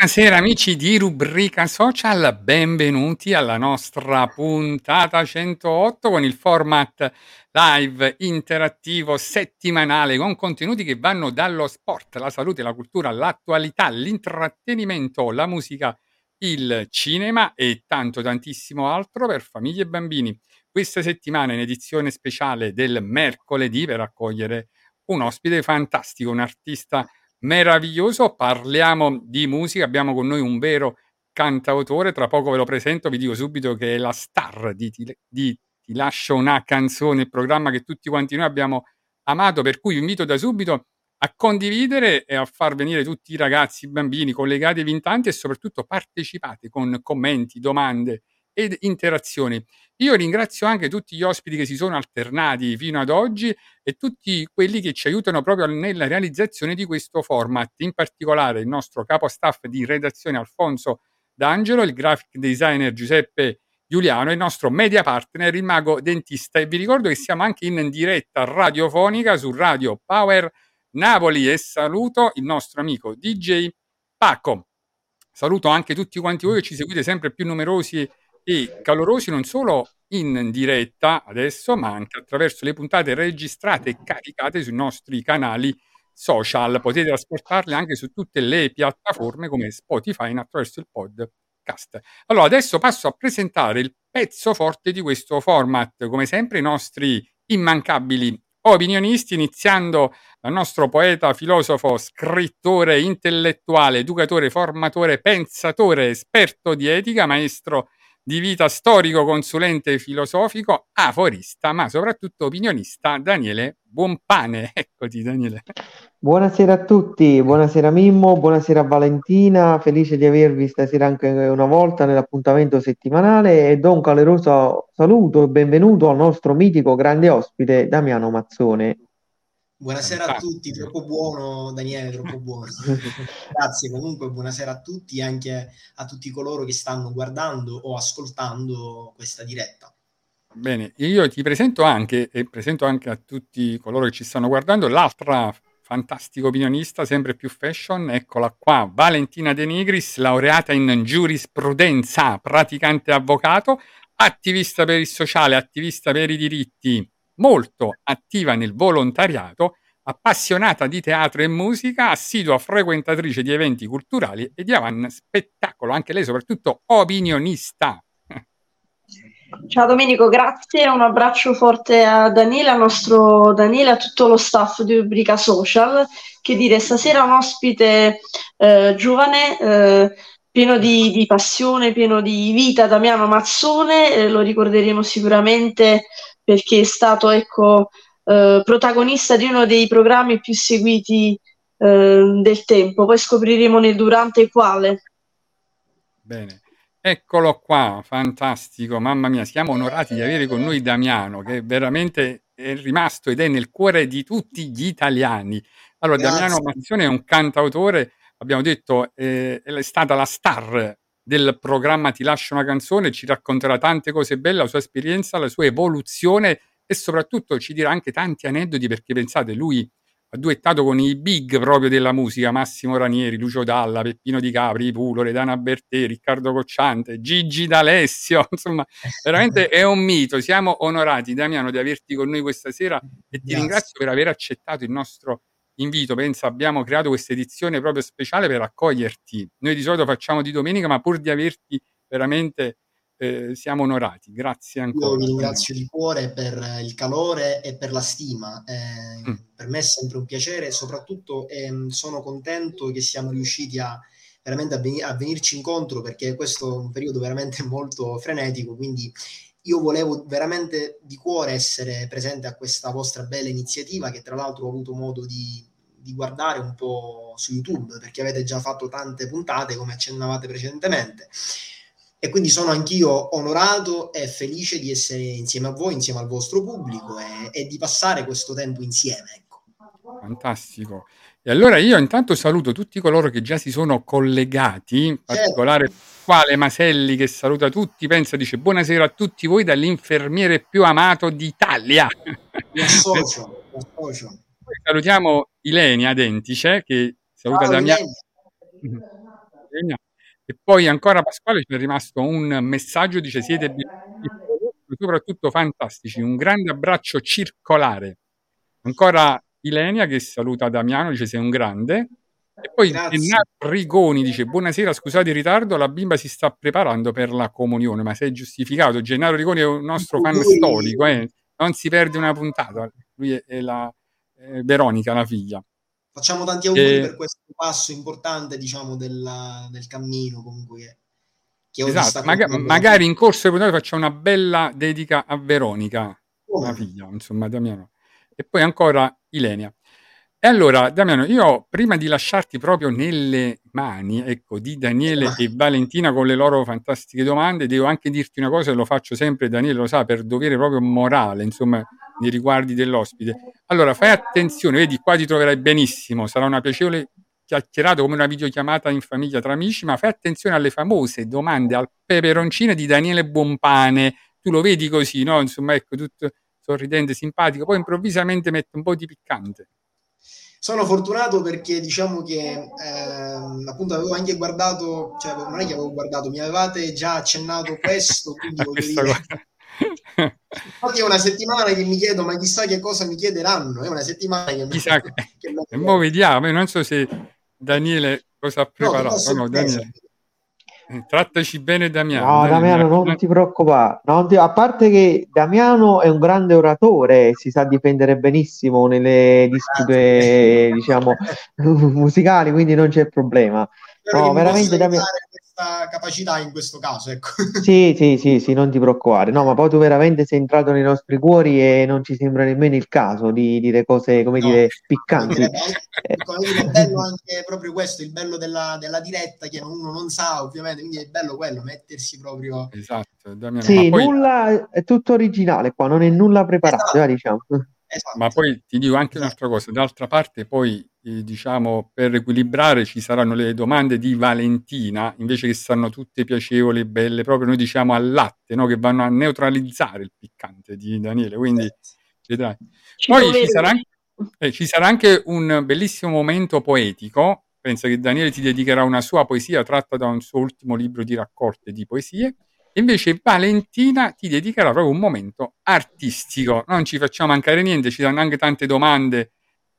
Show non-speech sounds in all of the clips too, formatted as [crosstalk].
Buonasera amici di Rubrica Social, benvenuti alla nostra puntata 108 con il format live interattivo settimanale con contenuti che vanno dallo sport, la salute, la cultura, l'attualità, l'intrattenimento, la musica, il cinema e tanto tantissimo altro per famiglie e bambini. Questa settimana in edizione speciale del mercoledì per accogliere un ospite fantastico, un artista meraviglioso. Parliamo di musica, abbiamo con noi un vero cantautore, tra poco ve lo presento, vi dico subito che è la star di Ti, di Ti lascio una canzone, il programma che tutti quanti noi abbiamo amato, per cui vi invito da subito a condividere e a far venire tutti i ragazzi, i bambini, collegatevi in tanti e soprattutto partecipate con commenti, domande ed interazioni. Io ringrazio anche tutti gli ospiti che si sono alternati fino ad oggi e tutti quelli che ci aiutano proprio nella realizzazione di questo format, in particolare il nostro capo staff di redazione Alfonso D'Angelo, il graphic designer Giuseppe Giuliano e il nostro media partner il mago dentista e vi ricordo che siamo anche in diretta radiofonica su Radio Power Napoli e saluto il nostro amico DJ Paco. Saluto anche tutti quanti voi che ci seguite sempre più numerosi e calorosi non solo in diretta adesso, ma anche attraverso le puntate registrate e caricate sui nostri canali social. Potete ascoltarle anche su tutte le piattaforme come Spotify attraverso il podcast. Allora, adesso passo a presentare il pezzo forte di questo format, come sempre i nostri immancabili opinionisti, iniziando dal nostro poeta, filosofo, scrittore, intellettuale, educatore, formatore, pensatore, esperto di etica, maestro di vita storico, consulente filosofico, aforista, ma soprattutto opinionista, Daniele Buonpane. [laughs] Eccoti Daniele. Buonasera a tutti, buonasera Mimmo, buonasera Valentina, felice di avervi stasera anche una volta nell'appuntamento settimanale e do un caloroso saluto e benvenuto al nostro mitico grande ospite Damiano Mazzone. Buonasera a tutti, troppo buono Daniele, troppo buono. [laughs] Grazie comunque, buonasera a tutti e anche a tutti coloro che stanno guardando o ascoltando questa diretta. Bene, io ti presento anche e presento anche a tutti coloro che ci stanno guardando l'altra fantastica opinionista, sempre più fashion, eccola qua, Valentina De Nigris, laureata in giurisprudenza, praticante avvocato, attivista per il sociale, attivista per i diritti, molto attiva nel volontariato, appassionata di teatro e musica, assidua frequentatrice di eventi culturali e di avan spettacolo, anche lei soprattutto opinionista. Ciao Domenico, grazie, un abbraccio forte a Daniele, al nostro Daniele, a tutto lo staff di Rubrica Social. Che dire, stasera un ospite eh, giovane, eh, pieno di, di passione, pieno di vita, Damiano Mazzone, eh, lo ricorderemo sicuramente perché è stato ecco, eh, protagonista di uno dei programmi più seguiti eh, del tempo, poi scopriremo nel durante quale. Bene, eccolo qua, fantastico, mamma mia, siamo onorati di avere con noi Damiano, che veramente è rimasto ed è nel cuore di tutti gli italiani. Allora, Damiano Grazie. Mazzone è un cantautore, abbiamo detto, eh, è stata la star del programma Ti lascio una canzone, ci racconterà tante cose belle, la sua esperienza, la sua evoluzione e soprattutto ci dirà anche tanti aneddoti perché pensate, lui ha duettato con i big proprio della musica, Massimo Ranieri, Lucio Dalla, Peppino Di Capri, Pulo, Redana Bertè, Riccardo Cocciante, Gigi D'Alessio, [laughs] insomma, veramente è un mito. Siamo onorati, Damiano, di averti con noi questa sera e ti Grazie. ringrazio per aver accettato il nostro invito. Pensa, abbiamo creato questa edizione proprio speciale per accoglierti. Noi di solito facciamo di domenica, ma pur di averti veramente eh, siamo onorati. Grazie Io ancora. vi ringrazio di cuore per il calore e per la stima. Eh, Mm. Per me è sempre un piacere, soprattutto ehm, sono contento che siamo riusciti a veramente a, a venirci incontro perché questo è un periodo veramente [laughs] molto frenetico, quindi io volevo veramente di cuore essere presente a questa vostra bella iniziativa che tra l'altro ho avuto modo di, di guardare un po' su YouTube perché avete già fatto tante puntate come accennavate precedentemente e quindi sono anch'io onorato e felice di essere insieme a voi, insieme al vostro pubblico e, e di passare questo tempo insieme. Ecco. Fantastico. E allora io intanto saluto tutti coloro che già si sono collegati, in Certo. particolare quale Maselli che saluta tutti, pensa, dice buonasera a tutti voi dall'infermiere più amato d'Italia. Mi associo, [laughs] mi associo. Salutiamo Ilenia Dentice che saluta Ciao, Damiano. Ilenia. E poi ancora Pasquale ci è rimasto un messaggio, dice siete soprattutto fantastici, un grande abbraccio circolare. Ancora Ilenia che saluta Damiano, dice sei un grande. E poi Rigoni dice buonasera, scusate il ritardo, la bimba si sta preparando per la comunione, ma sei giustificato. Gennaro Rigoni è un nostro fan storico, eh. non si perde una puntata. Lui è, è la eh, Veronica, la figlia. Facciamo tanti auguri Eh, per questo passo importante, diciamo, della- del cammino comunque che, Esatto, maga- magari in corso di puntate facciamo una bella dedica a Veronica, Come la figlia, insomma, Damiano. E poi ancora Ilenia. E allora, Damiano, io prima di lasciarti proprio nelle mani, ecco, di Daniele e Valentina con le loro fantastiche domande, devo anche dirti una cosa, e lo faccio sempre, Daniele lo sa, per dovere proprio morale, insomma, nei riguardi dell'ospite. Allora, fai attenzione, vedi, qua ti troverai benissimo, sarà una piacevole chiacchierata come una videochiamata in famiglia tra amici, ma fai attenzione alle famose domande al peperoncino di Daniele Buonpane. Tu lo vedi così, no? Insomma, ecco, tutto sorridente, simpatico, poi improvvisamente mette un po' di piccante. Sono fortunato perché diciamo che ehm, appunto avevo anche guardato, cioè non è che avevo guardato, mi avevate già accennato questo, quindi [laughs] voglio dire, infatti è una settimana che mi chiedo, ma chissà che cosa mi chiederanno, è una settimana che, Chissà che- [laughs] che mi- E mo vediamo, non so se Daniele cosa ha No, preparato. No, sorpresa. Daniele, trattaci bene Damiano. No, Damiano, mi non ti preoccupare. Non ti- A parte che Damiano è un grande oratore, si sa difendere benissimo nelle dispute, diciamo, [laughs] musicali, quindi non c'è problema. Spero No, che mi veramente, possa Damiano. aiutare questa capacità in questo caso, ecco. Sì, sì, sì, sì, non ti preoccupare. No, ma poi tu veramente sei entrato nei nostri cuori e non ci sembra nemmeno il caso di dire cose, come No, dire, piccanti. come dire, è bello anche proprio questo, il bello della, della diretta che uno non sa ovviamente, quindi è bello quello, mettersi proprio... Esatto, Damiano, ma Sì, poi, nulla, è tutto originale qua, non è nulla preparato, Esatto. eh, diciamo. Esatto. ma poi ti dico anche Esatto. un'altra cosa. D'altra parte, poi, eh, diciamo, per equilibrare ci saranno le domande di Valentina, invece che saranno tutte piacevoli e belle, proprio noi diciamo al latte, no? che vanno a neutralizzare il piccante di Daniele. Quindi vedrai. Ci Poi ci sarà, anche, eh, ci sarà anche un bellissimo momento poetico. Pensa che Daniele ti dedicherà una sua poesia tratta da un suo ultimo libro di raccolte di poesie. Invece Valentina ti dedicherà proprio un momento artistico. Non ci facciamo mancare niente, ci saranno anche tante domande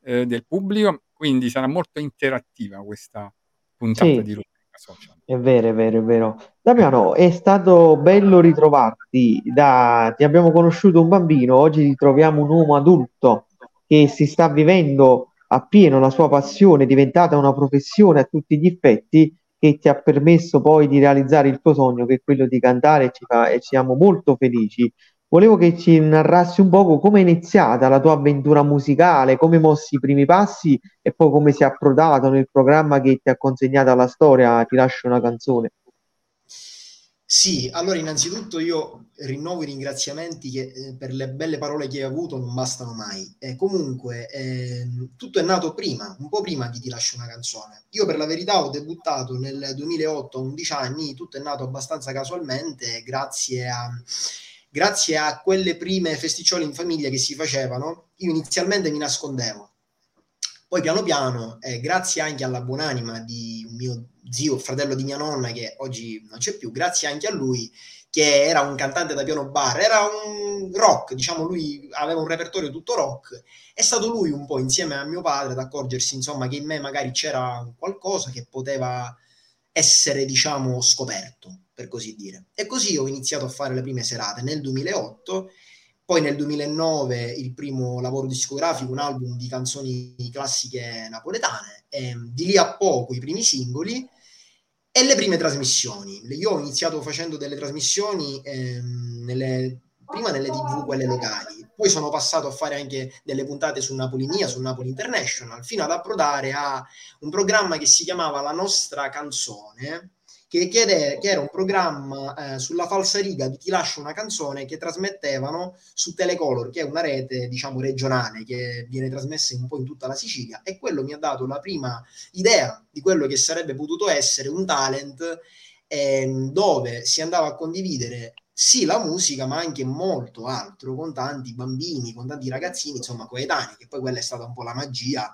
eh, del pubblico, quindi sarà molto interattiva questa puntata Sì. di rubrica social. È vero, è vero, è vero. Damiano, è stato bello ritrovarti. Da... Ti abbiamo conosciuto un bambino, oggi ti troviamo un uomo adulto che si sta vivendo appieno la sua passione, è diventata una professione a tutti gli effetti che ti ha permesso poi di realizzare il tuo sogno, che è quello di cantare, e ci fa, e siamo molto felici. Volevo che ci narrassi un poco come è iniziata la tua avventura musicale, come mossi i primi passi e poi come sei approdato nel programma che ti ha consegnato alla storia Ti lascio una canzone. Sì, allora innanzitutto io rinnovo i ringraziamenti che eh, per le belle parole che hai avuto non bastano mai. Eh, comunque, ehm, tutto è nato prima, un po' prima di Ti lascio una canzone. Io per la verità ho debuttato nel 2008 a 11 anni, tutto è nato abbastanza casualmente grazie a, grazie a quelle prime festicciole in famiglia che si facevano. Io inizialmente mi nascondevo. Poi piano piano, eh, grazie anche alla buonanima di un mio zio, fratello di mia nonna, che oggi non c'è più, grazie anche a lui, che era un cantante da piano bar, era un rock, diciamo, lui aveva un repertorio tutto rock, è stato lui un po' insieme a mio padre ad accorgersi, insomma, che in me magari c'era qualcosa che poteva essere, diciamo, scoperto, per così dire. E così ho iniziato a fare le prime serate nel 2008 poi nel 2009 il primo lavoro discografico, un album di canzoni classiche napoletane, e di lì a poco i primi singoli e le prime trasmissioni. Io ho iniziato facendo delle trasmissioni ehm, nelle, prima nelle tv, quelle locali, poi sono passato a fare anche delle puntate su Napoli Mia, su Napoli International, fino ad approdare a un programma che si chiamava La nostra canzone, che, chiede, che era un programma eh, sulla falsariga di Ti lascio una canzone che trasmettevano su Telecolor, che è una rete, diciamo, regionale che viene trasmessa un po' in tutta la Sicilia e quello mi ha dato la prima idea di quello che sarebbe potuto essere un talent eh, dove si andava a condividere sì la musica, ma anche molto altro con tanti bambini, con tanti ragazzini, insomma, coetanei, che poi quella è stata un po' la magia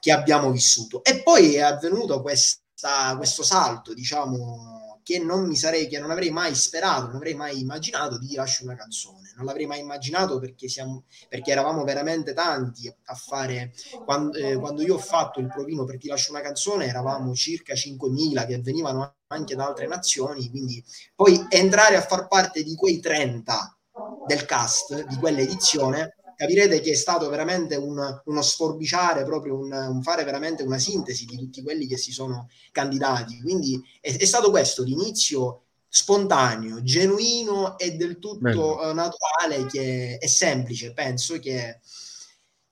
che abbiamo vissuto. E poi è avvenuto questo questa, questo salto, diciamo, che non mi sarei, che non avrei mai sperato, non avrei mai immaginato di lascio una canzone. Non l'avrei mai immaginato perché, siamo, perché eravamo veramente tanti a fare. Quando, eh, quando io ho fatto il provino per Ti lascio una canzone, eravamo circa 5.000 che venivano anche da altre nazioni. Quindi poi entrare a far parte di quei 30 del cast di quell'edizione capirete che è stato veramente un, uno sforbiciare, proprio un, un, fare veramente una sintesi di tutti quelli che si sono candidati. Quindi è, è stato questo l'inizio spontaneo, genuino e del tutto uh, naturale, che è semplice, penso che,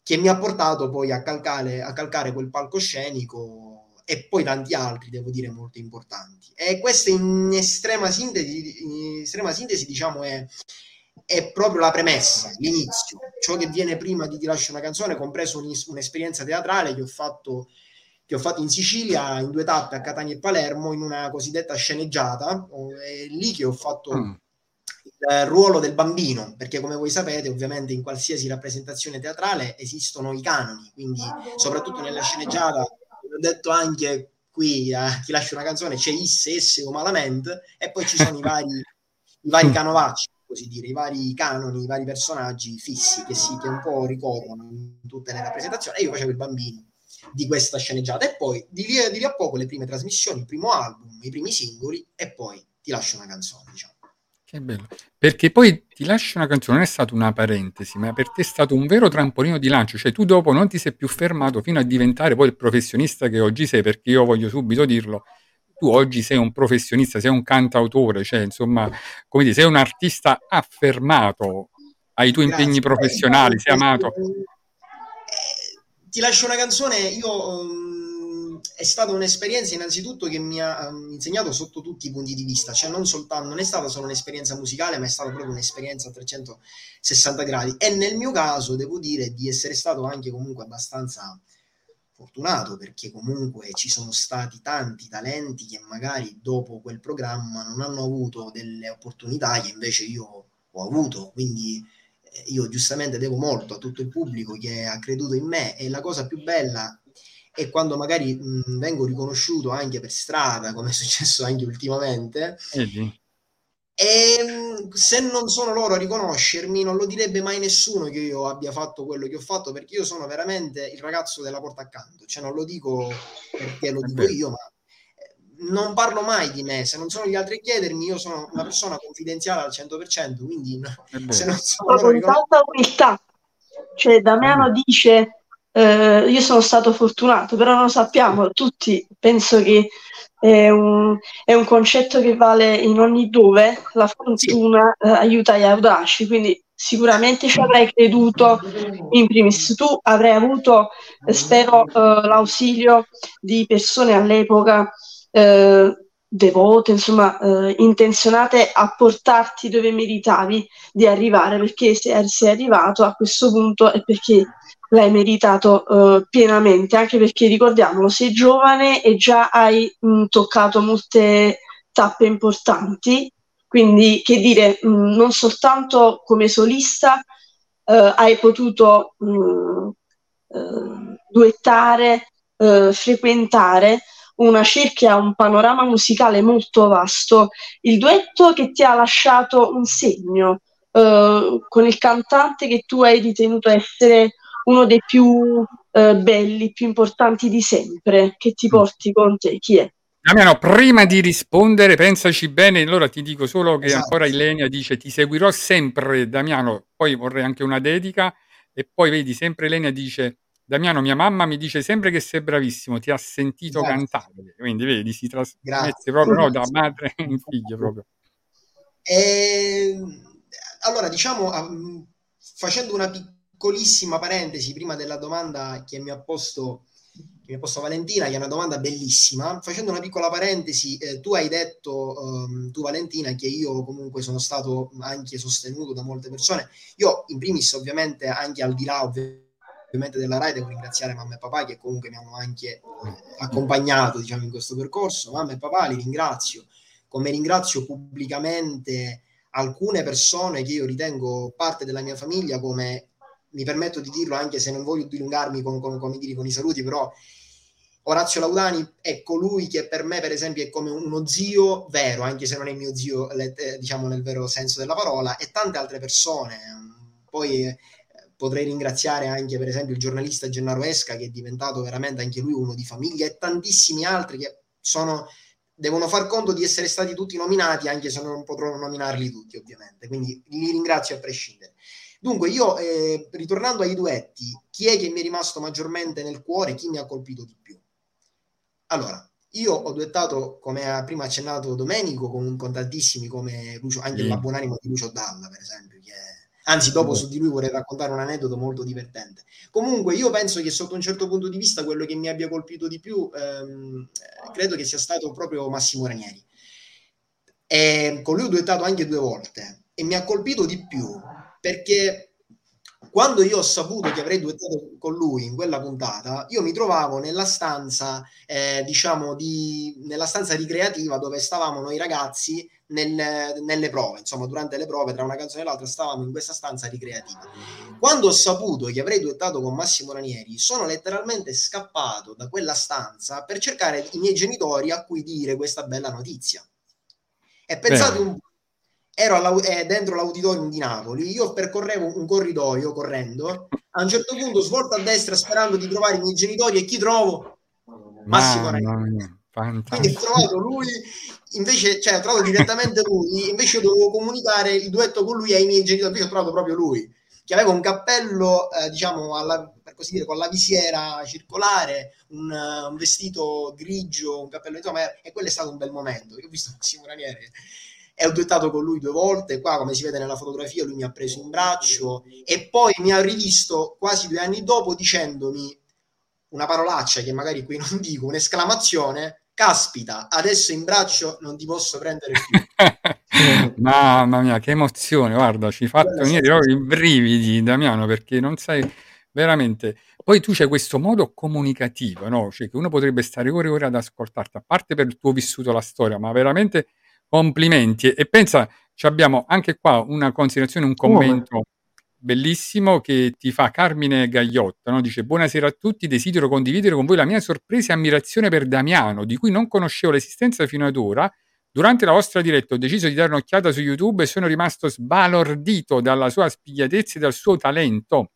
che mi ha portato poi a calcare, a calcare quel palcoscenico e poi tanti altri, devo dire, molto importanti. E questo in estrema sintesi, in estrema sintesi diciamo, è, è proprio la premessa, l'inizio, ciò che viene prima di Ti lascio una canzone, compreso un, un'esperienza teatrale che ho fatto che ho fatto in Sicilia in due tappe a Catania e Palermo in una cosiddetta sceneggiata, è lì che ho fatto mm. il ruolo del bambino, perché come voi sapete ovviamente in qualsiasi rappresentazione teatrale esistono i canoni, quindi soprattutto nella sceneggiata, ho detto anche qui a Ti lascio una canzone, c'è isse, esse o malamente, e poi ci sono i vari, i vari canovacci così dire, i vari canoni, i vari personaggi fissi che, si, che un po' ricorrono in tutte le rappresentazioni. E io facevo il bambino di questa sceneggiata. E poi di lì, di lì a poco le prime trasmissioni, il primo album, i primi singoli, e poi ti lascio una canzone, diciamo. Che bello. Perché poi ti lascio una canzone, non è stata una parentesi, ma per te è stato un vero trampolino di lancio. Cioè, tu dopo non ti sei più fermato fino a diventare poi il professionista che oggi sei, perché io voglio subito dirlo tu oggi sei un professionista, sei un cantautore, cioè insomma, come dire, sei un artista affermato, ai tuoi Grazie, impegni professionali, sei amato. Eh, ti lascio una canzone, io um, è stata un'esperienza innanzitutto che mi ha um, insegnato sotto tutti i punti di vista, cioè non soltanto, non è stata solo un'esperienza musicale, ma è stata proprio un'esperienza a 360 gradi e nel mio caso devo dire di essere stato anche comunque abbastanza fortunato perché comunque ci sono stati tanti talenti che magari dopo quel programma non hanno avuto delle opportunità che invece io ho avuto, quindi eh, io giustamente devo molto a tutto il pubblico che ha creduto in me e la cosa più bella è quando magari mh, vengo riconosciuto anche per strada, come è successo anche ultimamente, eh e ehm, se non sono loro a riconoscermi, non lo direbbe mai nessuno che io abbia fatto quello che ho fatto, perché io sono veramente il ragazzo della porta accanto. Cioè, non lo dico perché lo dico io, ma eh, non parlo mai di me. Se non sono gli altri a chiedermi, io sono una persona confidenziale al 100%. Quindi, se non sono loro con tanta umiltà, cioè, Damiano dice: eh, Io sono stato fortunato, però non lo sappiamo tutti. Penso che è un, è un concetto che vale in ogni dove, la fortuna eh, aiuta gli audaci, quindi sicuramente ci avrai creduto in primis. Tu avrai avuto, eh, spero, eh, l'ausilio di persone all'epoca eh, devote, insomma, eh, intenzionate a portarti dove meritavi di arrivare, perché se sei arrivato a questo punto è perché l'hai meritato eh, pienamente, anche perché ricordiamolo, sei giovane e già hai mh, toccato molte tappe importanti, quindi che dire, mh, non soltanto come solista eh, hai potuto mh, eh, duettare, eh, frequentare una cerchia, un panorama musicale molto vasto, il duetto che ti ha lasciato un segno eh, con il cantante che tu hai ritenuto essere uno dei più eh, belli, più importanti di sempre, che ti porti con te, chi è? Damiano, prima di rispondere, pensaci bene, allora ti dico solo che Esatto. ancora Ilenia dice ti seguirò sempre, Damiano, poi vorrei anche una dedica e poi vedi sempre Ilenia dice Damiano, mia mamma mi dice sempre che sei bravissimo, ti ha sentito Grazie. cantare, quindi vedi, si trasmette proprio no, da madre in figlio proprio. E, allora, diciamo, facendo una piccolissima parentesi prima della domanda che mi ha posto, che mi ha posto Valentina, che è una domanda bellissima, facendo una piccola parentesi, eh, tu hai detto, um, tu Valentina, che io comunque sono stato anche sostenuto da molte persone. Io, in primis, ovviamente, anche al di là, ovvi- ovviamente della RAI, devo ringraziare mamma e papà che comunque mi hanno anche eh, accompagnato, diciamo, in questo percorso. Mamma e papà li ringrazio come ringrazio pubblicamente alcune persone che io ritengo parte della mia famiglia, come mi permetto di dirlo anche se non voglio dilungarmi con, con- dire, con i saluti, però Orazio Laudani è colui che per me, per esempio, è come uno zio vero, anche se non è mio zio, eh, diciamo nel vero senso della parola, e tante altre persone. Poi eh, potrei ringraziare anche, per esempio, il giornalista Gennaro Esca, che è diventato veramente anche lui uno di famiglia, e tantissimi altri che sono devono far conto di essere stati tutti nominati, anche se non potrò nominarli tutti, ovviamente. Quindi li ringrazio a prescindere. Dunque, io eh, ritornando ai duetti, chi è che mi è rimasto maggiormente nel cuore? Chi mi ha colpito di più? Allora, io ho duettato, come ha prima accennato Domenico, con, con tantissimi come Lucio, anche Sì. il buonanimo di Lucio Dalla, per esempio, che è- Anzi, dopo su di lui vorrei raccontare un aneddoto molto divertente. Comunque, io penso che sotto un certo punto di vista quello che mi abbia colpito di più, ehm, eh, credo che sia stato proprio Massimo Ranieri. E con lui ho duettato anche due volte e mi ha colpito di più perché quando io ho saputo che avrei duettato con lui in quella puntata, io mi trovavo nella stanza, eh, diciamo, di, nella stanza ricreativa dove stavamo noi ragazzi nel- nelle prove, insomma, durante le prove tra una canzone e l'altra stavamo in questa stanza ricreativa. Quando ho saputo che avrei duettato con Massimo Ranieri, sono letteralmente scappato da quella stanza per cercare i miei genitori a cui dire questa bella notizia. E pensate Bene. un po', ero alla- eh, dentro l'auditorium di Napoli, io percorrevo un corridoio correndo, a un certo punto svolto a destra sperando di trovare i miei genitori e chi trovo? Massimo Ranieri. Quindi ho trovato lui, invece, cioè ho trovato direttamente lui, invece io dovevo comunicare il duetto con lui ai miei genitori, invece ho trovato proprio lui, che aveva un cappello, eh, diciamo, alla- per così dire, con la visiera circolare, un, un vestito grigio, un cappello di e quello è stato un bel momento. Io ho visto Massimo Ranieri e ho duettato con lui due volte, qua come si vede nella fotografia lui mi ha preso in braccio e poi mi ha rivisto quasi due anni dopo dicendomi una parolaccia che magari qui non dico, un'esclamazione, caspita, adesso in braccio non ti posso prendere più. [laughs] Mamma mia, che emozione, guarda, ci hai fatto venire proprio i brividi, Damiano, perché non sai veramente. Poi tu c'hai questo modo comunicativo, no? Cioè che uno potrebbe stare ore e ore ad ascoltarti, a parte per il tuo vissuto la storia, ma veramente complimenti. E pensa, ci abbiamo anche qua una considerazione, un commento bellissimo che ti fa Carmine Gagliotta, no? Dice buonasera a tutti, desidero condividere con voi la mia sorpresa e ammirazione per Damiano, di cui non conoscevo l'esistenza fino ad ora. Durante la vostra diretta ho deciso di dare un'occhiata su YouTube e sono rimasto sbalordito dalla sua spigliatezza e dal suo talento,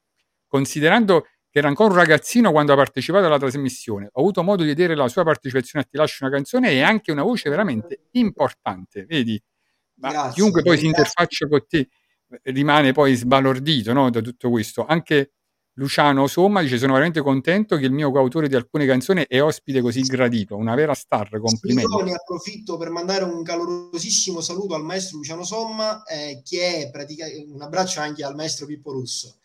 considerando che era ancora un ragazzino quando ha partecipato alla trasmissione. Ho avuto modo di vedere la sua partecipazione a Ti lascio una canzone e anche una voce veramente importante, vedi? Ma Grazie, chiunque poi si ringrazio. interfaccia con te eh, rimane poi sbalordito no, da tutto questo. Anche Luciano Somma dice sono veramente contento che il mio coautore di alcune canzoni è ospite così gradito, una vera star, complimenti. Io ne approfitto per mandare un calorosissimo saluto al maestro Luciano Somma, eh, che è praticamente un abbraccio anche al maestro Pippo Russo.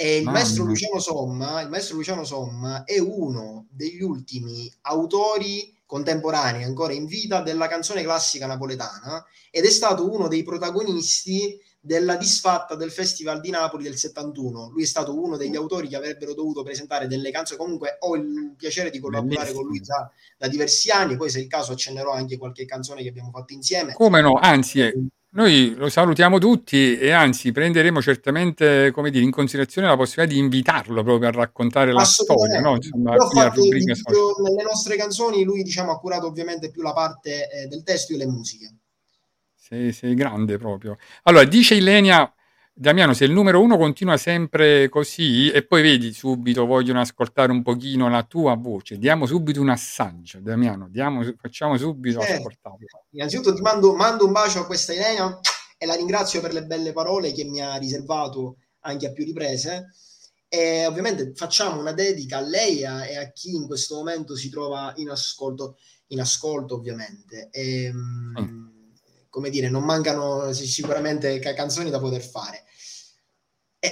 E il maestro Somma, il maestro Luciano Somma è uno degli ultimi autori contemporanei ancora in vita della canzone classica napoletana ed è stato uno dei protagonisti della disfatta del Festival di Napoli del 71. Lui è stato uno degli autori che avrebbero dovuto presentare delle canzoni. Comunque ho il piacere di collaborare con lui già da diversi anni. Poi, se è il caso, accennerò anche qualche canzone che abbiamo fatto insieme. Come no, anzi, noi lo salutiamo tutti e anzi prenderemo certamente come dire, in considerazione la possibilità di invitarlo proprio a raccontare la storia, no? Insomma, video nelle nostre canzoni, lui diciamo ha curato ovviamente più la parte eh, del testo e le musiche. Sei, sei grande proprio. Allora, dice Ilenia, Damiano, se il numero uno continua sempre così e poi vedi subito vogliono ascoltare un pochino la tua voce, diamo subito un assaggio, Damiano, diamo, facciamo subito Certo. ascoltare. Innanzitutto ti mando, mando un bacio a questa Elena e la ringrazio per le belle parole che mi ha riservato anche a più riprese. E ovviamente facciamo una dedica a lei a- e a chi in questo momento si trova in ascolto, in ascolto ovviamente. E, mm, come dire, non mancano sicuramente ca- canzoni da poter fare. E,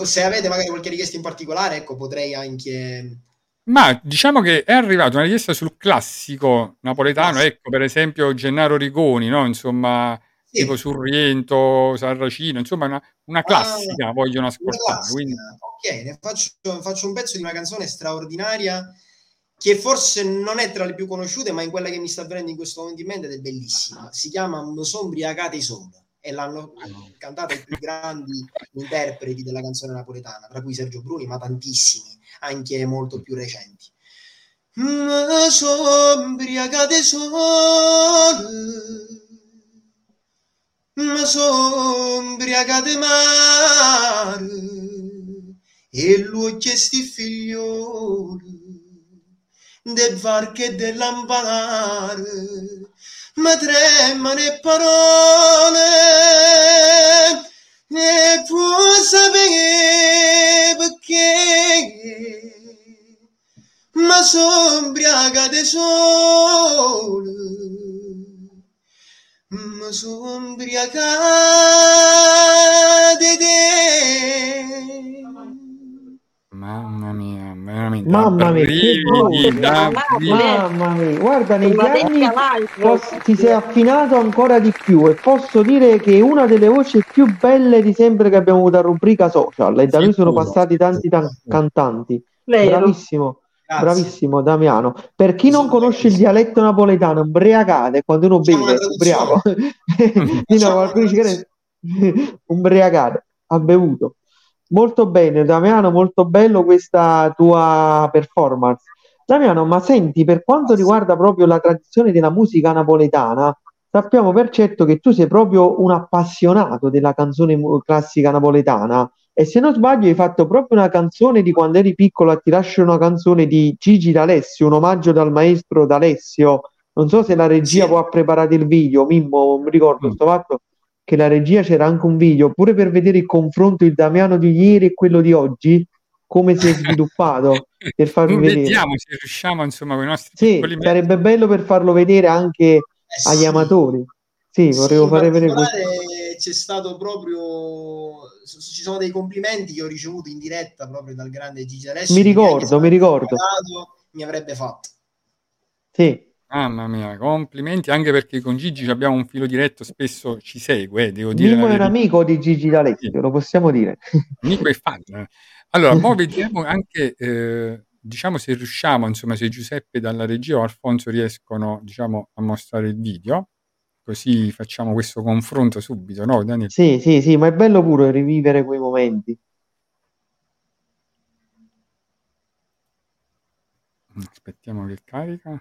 eh, se avete magari qualche richiesta in particolare, ecco, potrei anche Ma diciamo che è arrivata una richiesta sul classico napoletano, Classico. ecco per esempio Gennaro Rigoni, no? Insomma, Sì. tipo Surriento, Sarracino, insomma una, una classica vogliono Una ascoltare. classica. Quindi, Ok, ne faccio, faccio un pezzo di una canzone straordinaria che forse non è tra le più conosciute, ma in quella che mi sta venendo in questo momento in mente ed è bellissima. Si chiama Sombriacate sono e l'hanno cantata i più grandi interpreti della canzone napoletana, tra cui Sergio Bruni, ma tantissimi, anche molto più recenti. Sombriacate sono ma sombriacate mare e lui chiesti figlioli del varche e del lampanare ma tremano le parole. E tu sapere perché ma sombriacate sole ma sombriacate te veramente Mamma mia, che brividi, da. Mamma mia, guarda, negli anni vecchia live. pos- ti sei affinato ancora di più e posso dire che è una delle voci più belle di sempre che abbiamo avuto a rubrica social e da lui sono passati tanti tan- cantanti. Vero. Bravissimo, Grazie. bravissimo Damiano. Per chi non conosce il dialetto napoletano, ubriacate, quando uno beve, ubriaco. [laughs] no, qualcuno dice che [laughs] ubriacate, ha bevuto. Molto bene, Damiano, molto bello questa tua performance. Damiano, ma senti, per quanto riguarda proprio la tradizione della musica napoletana, sappiamo per certo che tu sei proprio un appassionato della canzone classica napoletana e se non sbaglio hai fatto proprio una canzone di quando eri piccolo, a Ti lascio una canzone di Gigi D'Alessio, un omaggio dal maestro D'Alessio. Non so se la regia Sì. può ha preparato il video, Mimmo, non mi ricordo Mm. sto fatto che la regia c'era anche un video, pure per vedere il confronto il Damiano di ieri e quello di oggi, come si è sviluppato, [laughs] per farvi vedere. Vediamo se riusciamo insomma con i nostri Sì, sarebbe bello per farlo vedere anche Eh agli sì. amatori. Sì, Sì, volevo in fare vedere questo. c'è stato proprio ci sono dei complimenti che ho ricevuto in diretta proprio dal grande Gigi D'Alessio Mi ricordo, mi ricordo. mi avrebbe fatto Sì, Mamma mia, complimenti anche perché con Gigi abbiamo un filo diretto, spesso ci segue, eh, devo dire la è un amico di Gigi D'Alessio, lo possiamo dire. Amico e fan. Allora, mo [laughs] vediamo anche, eh, diciamo, se riusciamo, insomma, se Giuseppe dalla regia o Alfonso riescono, diciamo, a mostrare il video, così facciamo questo confronto subito, no, Daniel? Sì, sì, sì, ma è bello pure rivivere quei momenti. Aspettiamo che carica.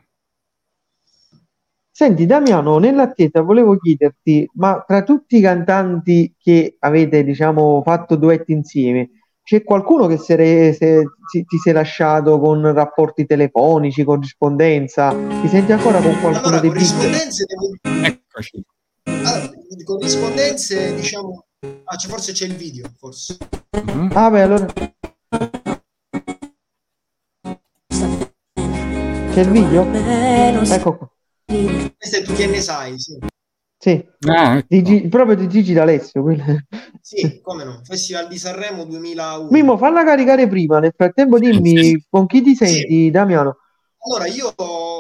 Senti Damiano, nell'attesa volevo chiederti, ma tra tutti i cantanti che avete diciamo, fatto duetti insieme, c'è qualcuno che se re, se, si, ti sei lasciato con rapporti telefonici, corrispondenza? Ti senti ancora con qualcuno allora, dei corrispondenze devo... Eccoci. Allora, corrispondenze, diciamo... Ah, c'è, forse c'è il video, forse. Mm-hmm. Ah beh, allora... C'è il video? Ecco qua. Questo è tu che ne sai, sì. Sì, Ah, ecco. di proprio di Gigi D'Alessio. quello. Sì, come no? Festival di Sanremo 2001. Mimmo, falla caricare prima. Nel frattempo dimmi con chi ti senti, Damiano. Allora, io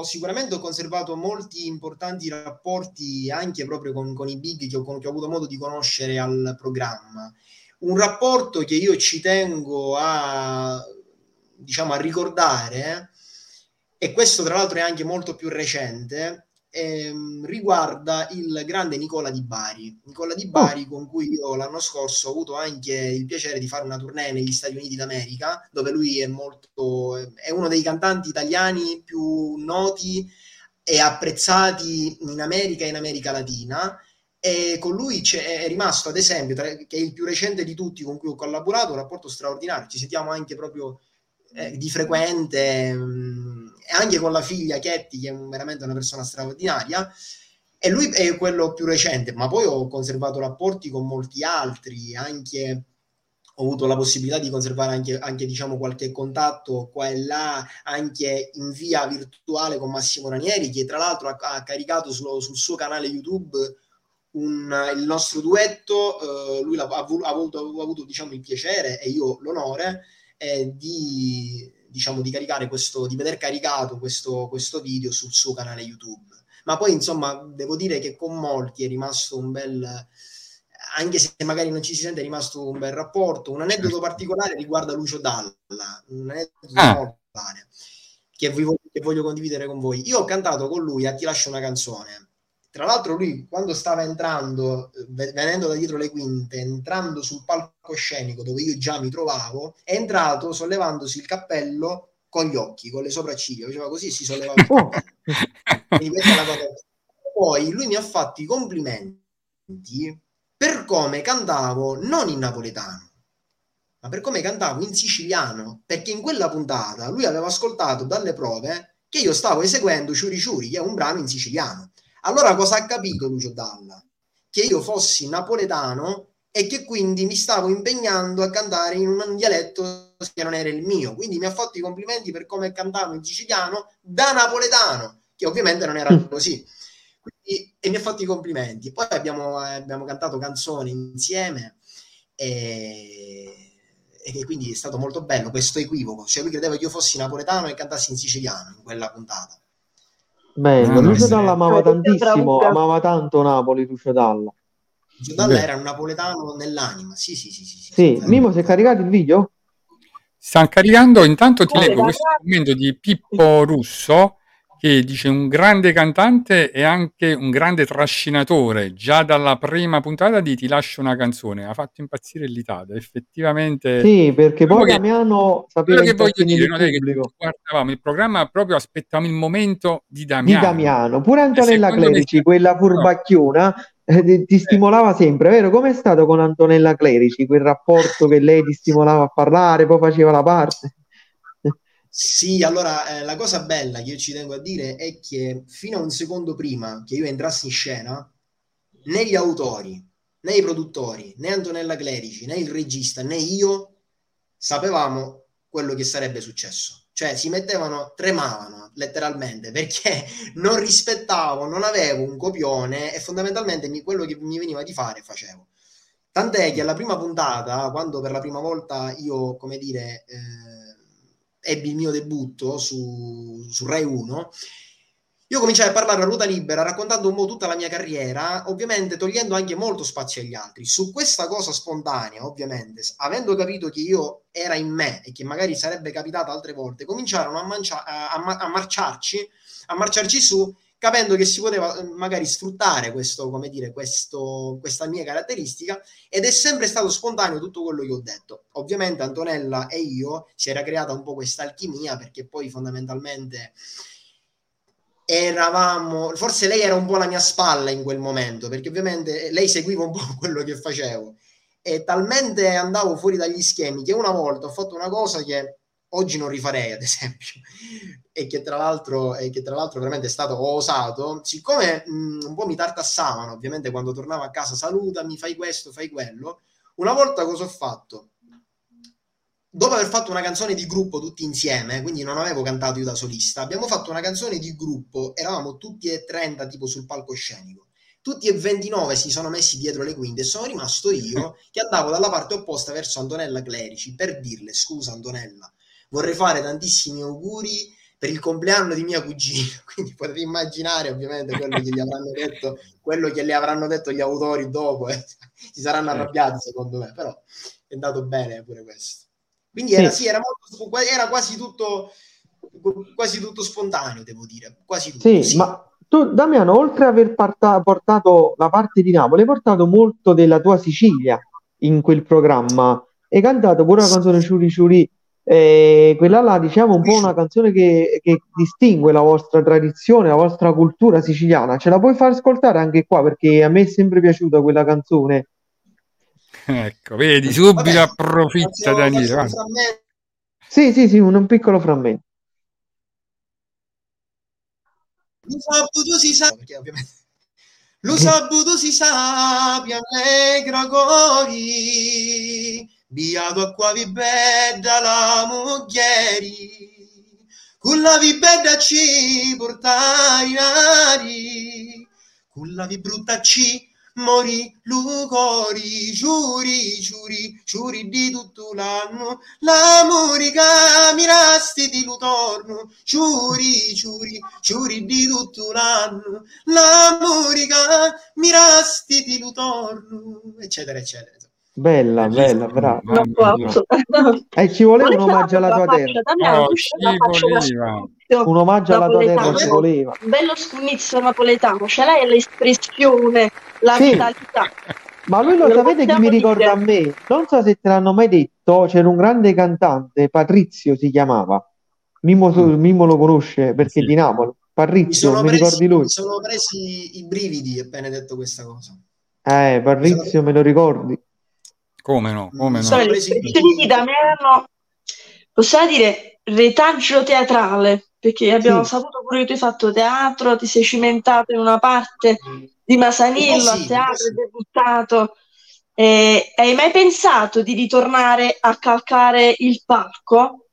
sicuramente ho conservato molti importanti rapporti anche proprio con, con i big che ho, che ho avuto modo di conoscere al programma. Un rapporto che io ci tengo a, diciamo, a ricordare, e questo tra l'altro è anche molto più recente, ehm, riguarda il grande Nicola Di Bari. Nicola Di Bari con cui io l'anno scorso ho avuto anche il piacere di fare una tournée negli Stati Uniti d'America, dove lui è molto è uno dei cantanti italiani più noti e apprezzati in America e in America Latina. E con lui è rimasto, ad esempio, tra- che è il più recente di tutti con cui ho collaborato, un rapporto straordinario. Ci sentiamo anche proprio eh, di frequente, mh, e anche con la figlia Chetti, che è veramente una persona straordinaria. E lui è quello più recente, ma poi ho conservato rapporti con molti altri, anche ho avuto la possibilità di conservare anche, anche, diciamo, qualche contatto qua e là, anche in via virtuale con Massimo Ranieri, che tra l'altro ha, ha caricato sullo- sul suo canale YouTube un- il nostro duetto, eh, lui ha, ha avuto, ha avuto diciamo, il piacere e io l'onore eh, di, diciamo, di caricare questo, di veder caricato questo, questo video sul suo canale YouTube. Ma poi, insomma, devo dire che con molti è rimasto un bel, anche se magari non ci si sente, è rimasto un bel rapporto. Un aneddoto particolare riguarda Lucio Dalla, un aneddoto Ah. particolare che, voglio, che voglio condividere con voi. Io ho cantato con lui a Ti lascio una canzone. Tra l'altro, lui quando stava entrando, ve- venendo da dietro le quinte, entrando sul palcoscenico dove io già mi trovavo, è entrato sollevandosi il cappello con gli occhi, con le sopracciglia, faceva così, si sollevava il Oh, la cosa. Poi lui mi ha fatto i complimenti per come cantavo non in napoletano, ma per come cantavo in siciliano, perché in quella puntata lui aveva ascoltato dalle prove che io stavo eseguendo Ciuri Ciuri, che è un brano in siciliano. Allora cosa ha capito Lucio Dalla? Che io fossi napoletano e che quindi mi stavo impegnando a cantare in un dialetto che non era il mio. Quindi mi ha fatto i complimenti per come cantavo in siciliano da napoletano, che ovviamente non era così. Quindi, e mi ha fatto i complimenti. Poi abbiamo, eh, abbiamo cantato canzoni insieme e, e quindi è stato molto bello questo equivoco. Cioè lui credeva che io fossi napoletano e cantassi in siciliano in quella puntata. bello. Lucio. Dalla amava sembra tantissimo, amava tanto Napoli, Lucio Dalla. Giordalla era un napoletano nell'anima. Sì, sì, sì. sì, sì, Sì. Mimo, si è caricato il video? Stanno caricando, intanto ti leggo questo commento di Pippo Russo che dice un grande cantante e anche un grande trascinatore. Già dalla prima puntata di Ti lascio una canzone, ha fatto impazzire l'Italia. Effettivamente, Sì, perché poi che- Damiano sapeva quello che voglio dire non è che guardavamo il programma proprio aspettavamo il momento di Di Damiano. Damiano, pure Antonella Clerici, sta- quella furbacchiona, eh, ti- ti stimolava sempre, vero? Com'è stato con Antonella Clerici, quel rapporto che lei ti stimolava a parlare, poi faceva la parte? Sì, allora eh, la cosa bella che io ci tengo a dire è che fino a un secondo prima che io entrassi in scena, né gli autori, né i produttori, né Antonella Clerici, né il regista, né io sapevamo quello che sarebbe successo. Cioè si mettevano, tremavano letteralmente perché [laughs] non rispettavo, non avevo un copione e fondamentalmente mi- quello che mi veniva di fare facevo. Tant'è che alla prima puntata, quando per la prima volta io, come dire, eh, ebbi il mio debutto su, su Rai 1, io cominciai a parlare a ruota libera, raccontando un po' tutta la mia carriera, ovviamente togliendo anche molto spazio agli altri. Su questa cosa spontanea, ovviamente, avendo capito che io era in me e che magari sarebbe capitata altre volte, cominciarono a, mancia- a- ma- a marciarci, a marciarci su, capendo che si poteva eh, magari sfruttare questo, come dire, questo, questa mia caratteristica ed è sempre stato spontaneo tutto quello che ho detto. Ovviamente Antonella e io si era creata un po' questa alchimia perché poi fondamentalmente eravamo, forse lei era un po' la mia spalla in quel momento perché ovviamente lei seguiva un po' [laughs] quello che facevo e talmente andavo fuori dagli schemi che una volta ho fatto una cosa che oggi non rifarei ad esempio. [laughs] E che tra l'altro, che tra l'altro veramente è stato osato. Siccome mh, un po' mi tartassavano ovviamente quando tornavo a casa salutami fai questo fai quello una volta cosa ho fatto? Dopo aver fatto una canzone di gruppo tutti insieme, quindi non avevo cantato io da solista, abbiamo fatto una canzone di gruppo, eravamo tutti e 30 tipo sul palcoscenico. Tutti e 29 si sono messi dietro le quinte e sono rimasto io che andavo dalla parte opposta verso Antonella Clerici per dirle scusa Antonella, vorrei fare tantissimi auguri per il compleanno di mia cugina, [laughs] quindi potete immaginare ovviamente quello che gli avranno detto, quello che le avranno detto gli autori dopo, eh. si saranno arrabbiati secondo me, però è andato bene pure questo. Quindi era, Sì. sì, era, molto era quasi tutto quasi tutto spontaneo, devo dire, quasi tutto. Sì, sì. ma tu, Damiano, oltre ad aver parta- portato la parte di Napoli, hai portato molto della tua Sicilia in quel programma. Hai cantato pure la canzone Ciuri Ciuri, eh, quella là, diciamo, un po' una canzone che, che distingue la vostra tradizione, la vostra cultura siciliana. Ce la puoi far ascoltare anche qua, perché a me è sempre piaciuta quella canzone. Ecco, vedi, subito Vabbè, approfitta frammento. Sì, sì, sì, un, un piccolo frammento. Lo sabato si sa, perché ovviamente lo sabato si sa, allegra cori, biato a qua vi bella la moglieri, con la vi bella ci portai nari, con la vi brutta ci mori lucori, giuri, giuri, giuri di tutto l'anno, l'amore che mirasti di lutorno, giuri, giuri, giuri di tutto l'anno, l'amore che mirasti di lutorno, eccetera, eccetera. Bella, bella, brava. Un mamma mia. applauso. E ci voleva un omaggio alla tua terra. ci voleva. Un omaggio alla tua terra ci voleva. Un bello scunnizio napoletano, ce l'hai l'espressione, la Sì. vitalità. Ma lui lo Lo sapete chi mi ricorda a dire. me? Non so se te l'hanno mai detto, c'era un grande cantante, Patrizio si chiamava. Mimmo, so- Mimmo lo conosce perché è Sì. di Napoli. Mi Patrizio, sono, mi presi, ricordi lui? mi sono presi i brividi appena detto questa cosa. Eh, Patrizio, me lo ricordi? Come no, come Mi no. sono presi di brividi. Damiano, possiamo dire retaggio teatrale, perché abbiamo Sì. saputo pure che tu hai fatto teatro, ti sei cimentato in una parte di Masanillo a sì, un po' teatro, sì. hai debuttato. Eh, hai mai pensato di ritornare a calcare il palco?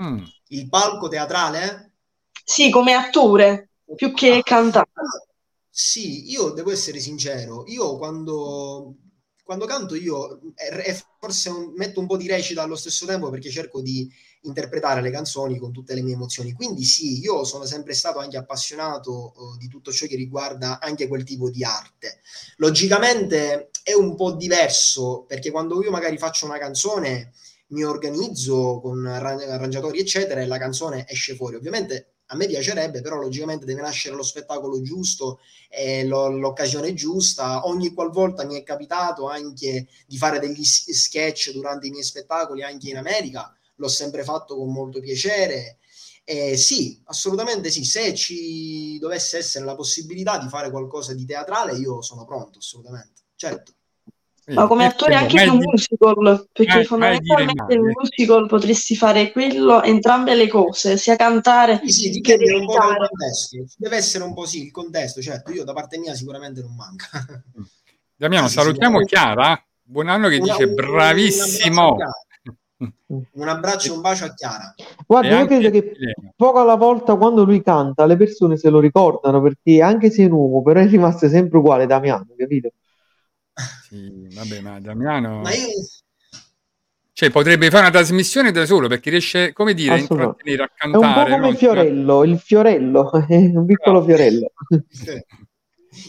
Mm. Il palco teatrale? Sì, come attore, più che Ah, cantante. sì, io devo essere sincero, io quando, quando canto io e e forse un- metto un po' di recita allo stesso tempo perché cerco di interpretare le canzoni con tutte le mie emozioni. Quindi sì, io sono sempre stato anche appassionato eh, di tutto ciò che riguarda anche quel tipo di arte. Logicamente è un po' diverso perché quando io magari faccio una canzone mi organizzo con arran- arrangiatori eccetera e la canzone esce fuori. Ovviamente a me piacerebbe, però logicamente deve nascere lo spettacolo giusto e lo- l'occasione giusta. Ogni qualvolta mi è capitato anche di fare degli sketch durante i miei spettacoli anche in America, l'ho sempre fatto con molto piacere. E sì, assolutamente sì, se ci dovesse essere la possibilità di fare qualcosa di teatrale, io sono pronto, assolutamente. Certo. Ma come Perché attore no? anche un di- musical, perché mai fondamentalmente in un musical potresti fare quello, entrambe le cose, sia cantare Sì, sì, che un recitare. Deve essere un po' sì, il contesto, certo. Io da parte mia sicuramente non manca. Damiano, [laughs] Sì, salutiamo sì. Chiara. Buon anno che Una- dice un- un bravissimo. Chiara. Un abbraccio e un bacio a Chiara. Guarda, E io credo che Elena. poco alla volta quando lui canta le persone se lo ricordano perché anche se è un uomo, però è rimasto sempre uguale Damiano, capito? Sì, vabbè, ma Damiano... Ma io Cioè, potrebbe fare una trasmissione da solo perché riesce, come dire, a intrattenere, a È un po' cantare. come no? Fiorello, il Fiorello, [laughs] è un piccolo Bravo. Fiorello.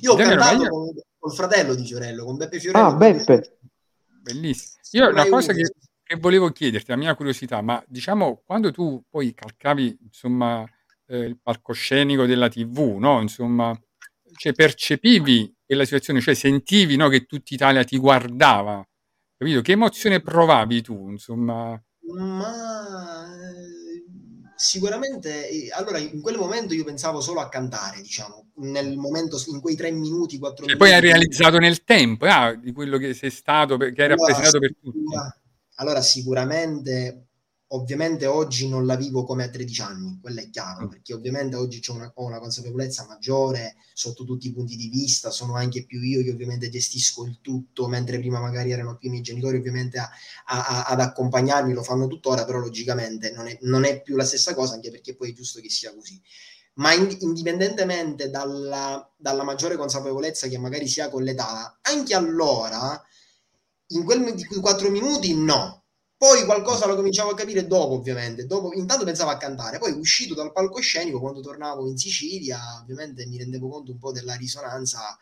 Io ho Damiano, cantato io- con, col fratello di Fiorello, con Beppe Fiorello. Ah, Beppe. Bellissimo. Io una Mai cosa che, che volevo chiederti, la mia curiosità, ma diciamo, quando tu poi calcavi, insomma, eh, il palcoscenico della TV, no? Insomma, cioè percepivi quella situazione, cioè sentivi, no, che tutta Italia ti guardava, capito? Che emozione provavi tu, insomma? Ma eh, sicuramente, eh, allora in quel momento io pensavo solo a cantare, diciamo, nel momento, in quei tre minuti, quattro E minuti. poi hai realizzato nel tempo, ah, di quello che sei stato, che hai rappresentato per tutti. sicura- allora, sicuramente Ovviamente oggi non la vivo come a 13 anni, quello è chiaro, Mm. perché ovviamente oggi una, ho una consapevolezza maggiore sotto tutti i punti di vista, sono anche più io che ovviamente gestisco il tutto, mentre prima magari erano più i miei genitori ovviamente a- a- ad accompagnarmi, lo fanno tuttora, però logicamente non è, non è più la stessa cosa, anche perché poi è giusto che sia così. Ma in- indipendentemente dalla, dalla maggiore consapevolezza che magari si ha con l'età, anche allora, in quel quei quattro minuti no. Poi qualcosa lo cominciavo a capire dopo, ovviamente. Dopo, intanto pensavo a cantare, poi uscito dal palcoscenico, quando tornavo in Sicilia, ovviamente mi rendevo conto un po' della risonanza,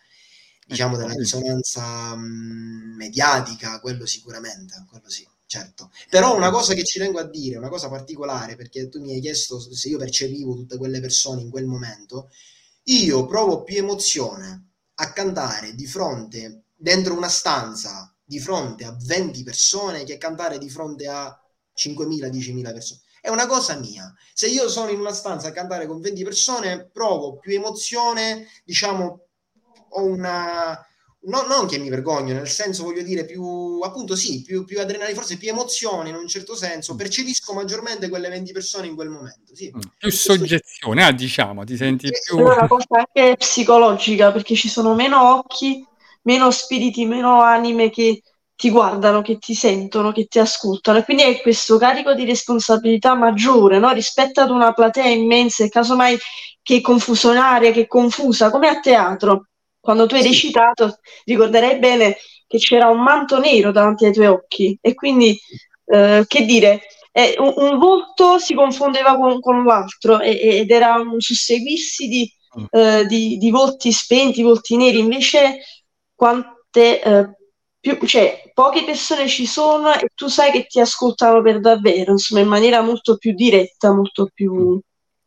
diciamo, della risonanza mh, mediatica, quello sicuramente, quello sì, certo. Però una cosa che ci tengo a dire, una cosa particolare, perché tu mi hai chiesto se io percepivo tutte quelle persone in quel momento, io provo più emozione a cantare di fronte, dentro una stanza, di fronte a 20 persone che cantare di fronte a 5.000, 10.000 persone. È una cosa mia. Se io sono in una stanza a cantare con 20 persone, provo più emozione, diciamo, ho una... no- non che mi vergogno, nel senso voglio dire più, appunto sì, più, più adrenalina, forse più emozione in un certo senso, percepisco maggiormente quelle 20 persone in quel momento, sì. Mm. Più soggezione, ah, diciamo, ti senti più... È una cosa anche psicologica perché ci sono meno occhi, meno spiriti, meno anime che ti guardano, che ti sentono, che ti ascoltano e quindi hai questo carico di responsabilità maggiore no? rispetto ad una platea immensa e casomai che è confusionaria, che è confusa, come a teatro. Quando tu hai Sì. recitato ricorderai bene che c'era un manto nero davanti ai tuoi occhi e quindi, eh, che dire, eh, un, un volto si confondeva con, con l'altro e- ed era un susseguirsi di, Mm. eh, di, di volti spenti, volti neri, invece quante eh, più, cioè, poche persone ci sono e tu sai che ti ascoltano per davvero, insomma, in maniera molto più diretta, molto più,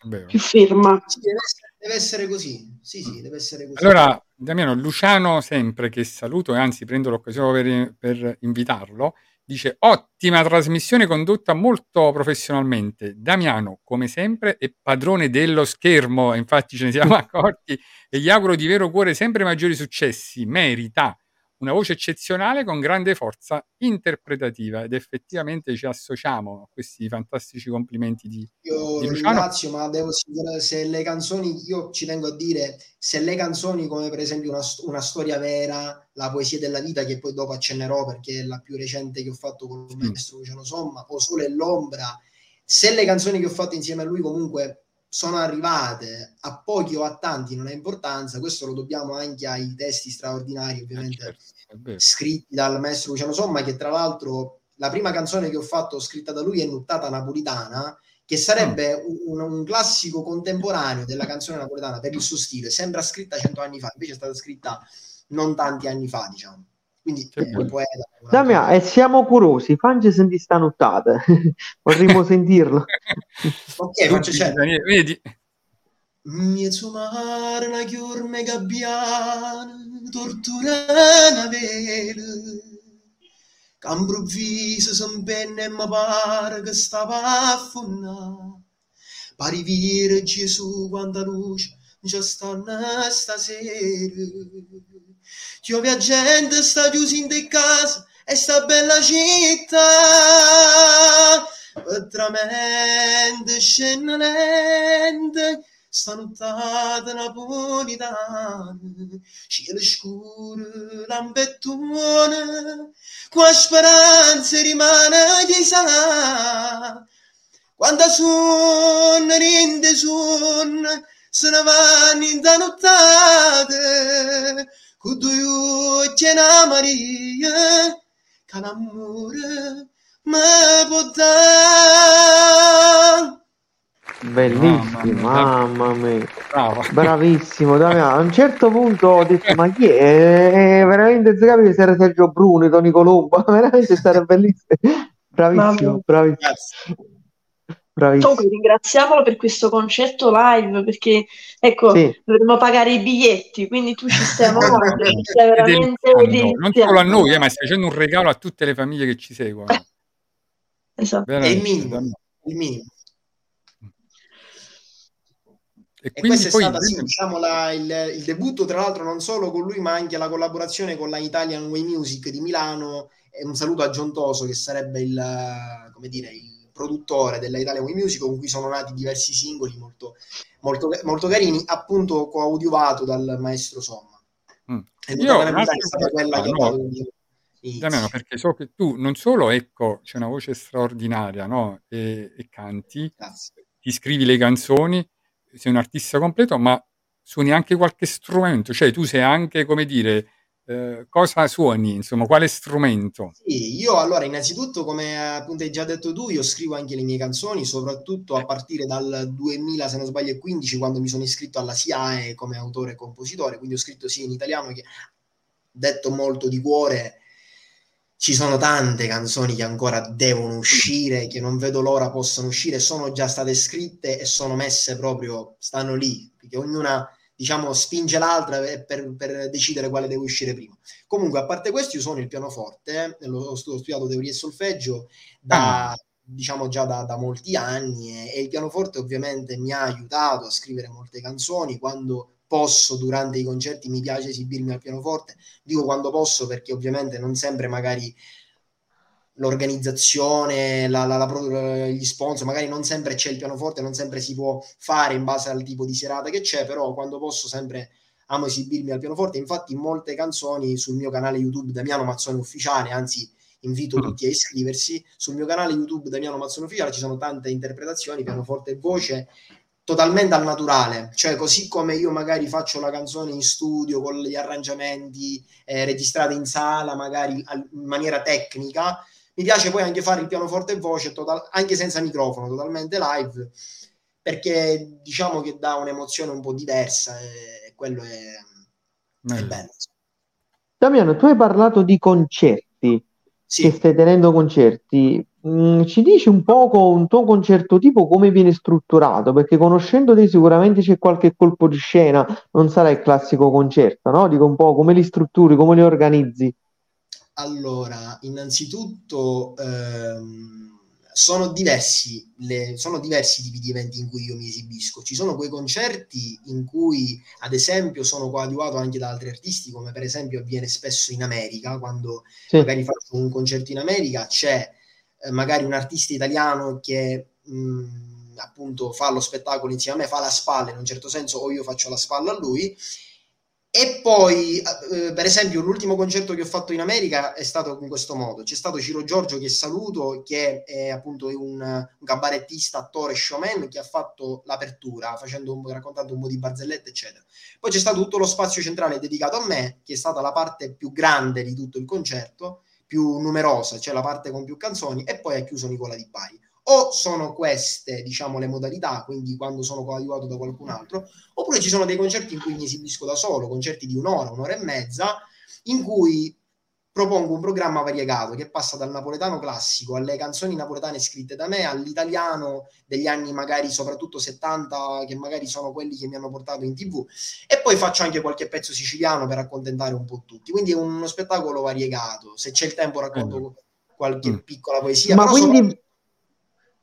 Vero. più ferma. Sì, deve essere, deve essere così. Sì, sì, deve essere così. Allora, Damiano, Luciano sempre che saluto e anzi prendo l'occasione per, per invitarlo, dice ottima trasmissione condotta molto professionalmente. Damiano, come sempre, è padrone dello schermo, infatti ce ne siamo [laughs] accorti e gli auguro di vero cuore sempre maggiori successi. Merita una voce eccezionale con grande forza interpretativa ed effettivamente ci associamo a questi fantastici complimenti di, Io di Luciano. ringrazio, ma devo assicurare se le canzoni, io ci tengo a dire, se le canzoni come per esempio una, una storia vera, la poesia della vita, che poi dopo accennerò perché è la più recente che ho fatto con il Mm. maestro Luciano Somma, o Sole e l'ombra, se le canzoni che ho fatto insieme a lui comunque sono arrivate a pochi o a tanti, non ha importanza, questo lo dobbiamo anche ai testi straordinari, Eh, ovviamente certo, è vero. scritti dal maestro Luciano Somma, che tra l'altro la prima canzone che ho fatto scritta da lui è Nuttata Napolitana, che sarebbe un, un classico contemporaneo della canzone napoletana per il suo stile, sembra scritta cento anni fa, invece è stata scritta non tanti anni fa, diciamo. Quindi bello. poeta. Damia, e siamo curiosi, fanci sentire sta nottata. [laughs] Vorremmo [laughs] sentirlo. Ok, faccio certo. Vedi? Miezzo mare, una chiorme gabbiana, tortura una vela. Che improvviso s'impenne e mi pare che stava a affonnare. Pari vire Gesù quanta luce già stanno stasera. Chiove a gente sta chiusa in te casa e sta bella città. Veramente scende lente sta nottata napolitana, cielo scuro, lampettone, qua speranza rimane chi sa. Quando son, rinde son, se ne vanno in da e una Maria, può dare. Bellissimo, Mamma mamma mia. Bravo. Bravissimo, Damia. A un certo punto ho detto, ma chi è? E veramente si capisce se era Sergio Bruni, Toni Colombo, [laughs] veramente stare bellissimo. Bravissimo, bravissimo, Grazie. Bravissimo. Comunque ringraziamolo per questo concerto live perché ecco Sì, dovremmo pagare i biglietti quindi tu ci stai amando ci stai veramente non solo a noi, eh, ma stai facendo un regalo a tutte le famiglie che ci seguono. [laughs] esatto È il minimo, il minimo. E E quindi questa è poi stata, sì, diciamo, la- il, il debutto, tra l'altro, non solo con lui, ma anche la collaborazione con la Italian Way Music di Milano. E un saluto a John Toso, che sarebbe il, come dire, il produttore della Italia Way Music con cui sono nati diversi singoli molto, molto, molto carini, appunto coadiuvato dal maestro Somma. Mm. E Io è stata quella che ha no, l'inizio. Damiano, perché so che tu non solo, ecco, c'è una voce straordinaria, no? E, e canti, Grazie. ti scrivi le canzoni, sei un artista completo, ma suoni anche qualche strumento, cioè tu sei anche, come dire, eh, cosa suoni, insomma, quale strumento? Sì, io allora innanzitutto, come appunto hai già detto tu, io scrivo anche le mie canzoni, soprattutto a partire dal 2000, se non sbaglio, e 15, quando mi sono iscritto alla SIAE come autore e compositore, quindi ho scritto sia in italiano che detto molto di cuore. Ci sono tante canzoni che ancora devono uscire, che non vedo l'ora possano uscire, sono già state scritte e sono messe proprio, stanno lì, perché ognuna diciamo spinge l'altra per, per decidere quale deve uscire prima. Comunque, a parte questo, io suono il pianoforte, eh, ho studiato teoria e solfeggio da, diciamo già da, da molti anni e, e il pianoforte ovviamente mi ha aiutato a scrivere molte canzoni. Quando posso durante i concerti mi piace esibirmi al pianoforte. Dico quando posso perché ovviamente non sempre magari l'organizzazione, la, la, la, gli sponsor, magari non sempre c'è il pianoforte, non sempre si può fare in base al tipo di serata che c'è, però quando posso sempre amo esibirmi al pianoforte. Infatti, in molte canzoni sul mio canale YouTube Damiano Mazzone Ufficiale, anzi, invito tutti a iscriversi. Sul mio canale YouTube Damiano Mazzone Ufficiale ci sono tante interpretazioni, pianoforte e voce totalmente al naturale, cioè così come io magari faccio la canzone in studio con gli arrangiamenti eh, registrati in sala, magari in maniera tecnica, mi piace poi anche fare il pianoforte e voce total- anche senza microfono, totalmente live, perché diciamo che dà un'emozione un po' diversa e quello è, è bello. Damiano, tu hai parlato di concerti, Sì. che stai tenendo concerti. Mm, ci dici un poco un tuo concerto tipo come viene strutturato? Perché conoscendo te sicuramente c'è qualche colpo di scena, non sarà il classico concerto, no? Dico un po' come li strutturi, come li organizzi. Allora, innanzitutto ehm, sono diversi, le- sono diversi i tipi di eventi in cui io mi esibisco. Ci sono quei concerti in cui, ad esempio, sono coadiuvato anche da altri artisti, come per esempio avviene spesso in America, quando Sì. magari faccio un concerto in America, c'è eh, magari un artista italiano che mh, appunto fa lo spettacolo insieme a me, fa la spalla in un certo senso, o io faccio la spalla a lui. E poi, eh, per esempio, l'ultimo concerto che ho fatto in America è stato in questo modo. C'è stato Ciro Giorgio, che saluto, che è appunto un, cabarettista, attore, showman, che ha fatto l'apertura, un, raccontando un po' di barzellette, eccetera. Poi c'è stato tutto lo spazio centrale dedicato a me, che è stata la parte più grande di tutto il concerto, più numerosa, cioè la parte con più canzoni, e poi ha chiuso Nicola Di Bari. O sono queste, diciamo, le modalità, quindi quando sono coadiuvato da qualcun altro, oppure ci sono dei concerti in cui mi esibisco da solo, concerti di un'ora, un'ora e mezza, in cui propongo un programma variegato che passa dal napoletano classico alle canzoni napoletane scritte da me, all'italiano degli anni magari soprattutto 70, che magari sono quelli che mi hanno portato in tv, e poi faccio anche qualche pezzo siciliano per accontentare un po' tutti. Quindi è uno spettacolo variegato. Se c'è il tempo racconto qualche Mm. piccola poesia. Ma però sono- quindi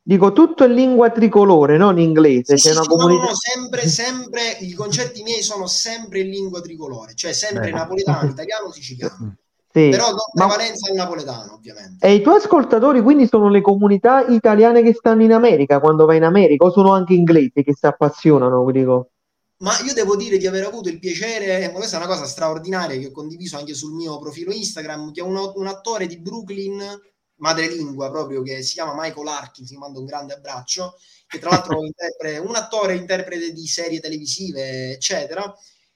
dico tutto in lingua tricolore, non in inglese, Sì, c'è sì, una comunità. no, sempre, sempre, i concerti miei sono sempre in lingua tricolore, cioè sempre Bene. napoletano, italiano, siciliano. [laughs] Sì. Però do Ma- prevalenza al napoletano, ovviamente. E i tuoi ascoltatori quindi sono le comunità italiane che stanno in America, quando vai in America, o sono anche inglesi che si appassionano, dico. Ma io devo dire di aver avuto il piacere, ma questa è una cosa straordinaria che ho condiviso anche sul mio profilo Instagram, che un, un attore di Brooklyn, madrelingua proprio, che si chiama Michael Arkin, ti mando un grande abbraccio, che tra l'altro [laughs] è un attore interprete di serie televisive, eccetera,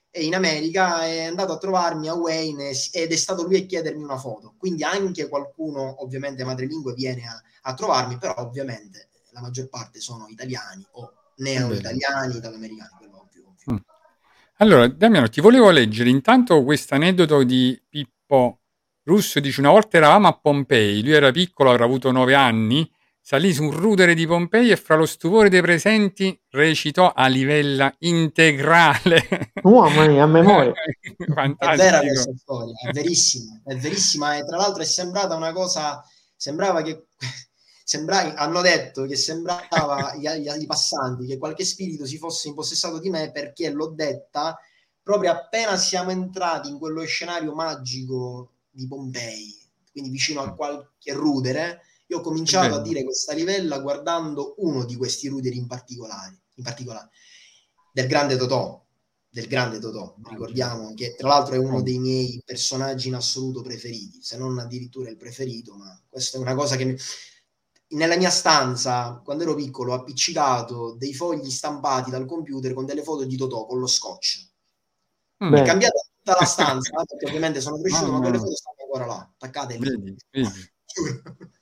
e in America è andato a trovarmi a Wayne ed è stato lui a chiedermi una foto. Quindi anche qualcuno, ovviamente madrelingua, viene a, a trovarmi, però ovviamente la maggior parte sono italiani o neo-italiani, italo-americani, quello ovvio. ovvio. Allora, Damiano, ti volevo leggere intanto questo aneddoto di Pippo Russo. Dice: Una volta eravamo a Pompei, lui era piccolo, avrà avuto nove anni. Salì su un rudere di Pompei e fra lo stupore dei presenti recitò a livella integrale. Oh, mamma mia, a memoria. [laughs] È vera Fantastico. questa storia, è verissima, è verissima e tra l'altro è sembrata una cosa, sembrava che, [laughs] sembra, hanno detto che sembrava agli passanti che qualche spirito si fosse impossessato di me perché l'ho detta proprio appena siamo entrati in quello scenario magico di Pompei, quindi vicino a qualche rudere, Io ho cominciato a dire questa livella guardando uno di questi ruderi in particolare, in particolare del grande Totò, del grande Totò. Ricordiamo che tra l'altro è uno dei miei personaggi in assoluto preferiti, se non addirittura il preferito, ma questa è una cosa che mi- nella mia stanza, quando ero piccolo, ho appiccicato dei fogli stampati dal computer con delle foto di Totò con lo scotch. Mm. È cambiata tutta la stanza, eh, perché ovviamente sono cresciuto, ma quelle foto stanno ancora là, attaccate lì. Vedi, vedi. [laughs]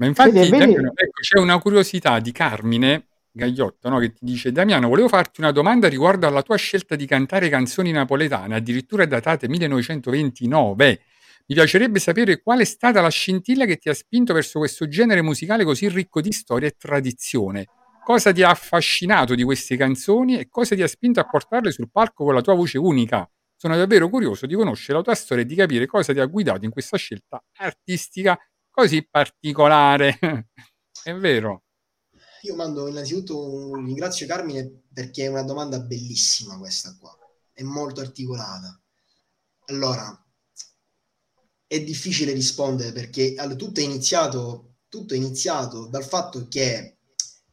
Ma infatti, Vedi, vedi- Damiano, ecco, c'è una curiosità di Carmine Gagliotto, no, che ti dice: Damiano, volevo farti una domanda riguardo alla tua scelta di cantare canzoni napoletane, addirittura datate 1929. Mi piacerebbe sapere qual è stata la scintilla che ti ha spinto verso questo genere musicale così ricco di storia e tradizione. Cosa ti ha affascinato di queste canzoni e cosa ti ha spinto a portarle sul palco con la tua voce unica? Sono davvero curioso di conoscere la tua storia e di capire cosa ti ha guidato in questa scelta artistica così particolare. [laughs] È vero. Io mando innanzitutto un ringrazio Carmine perché è una domanda bellissima questa qua, è molto articolata. Allora, è difficile rispondere perché tutto è iniziato, tutto è iniziato dal fatto che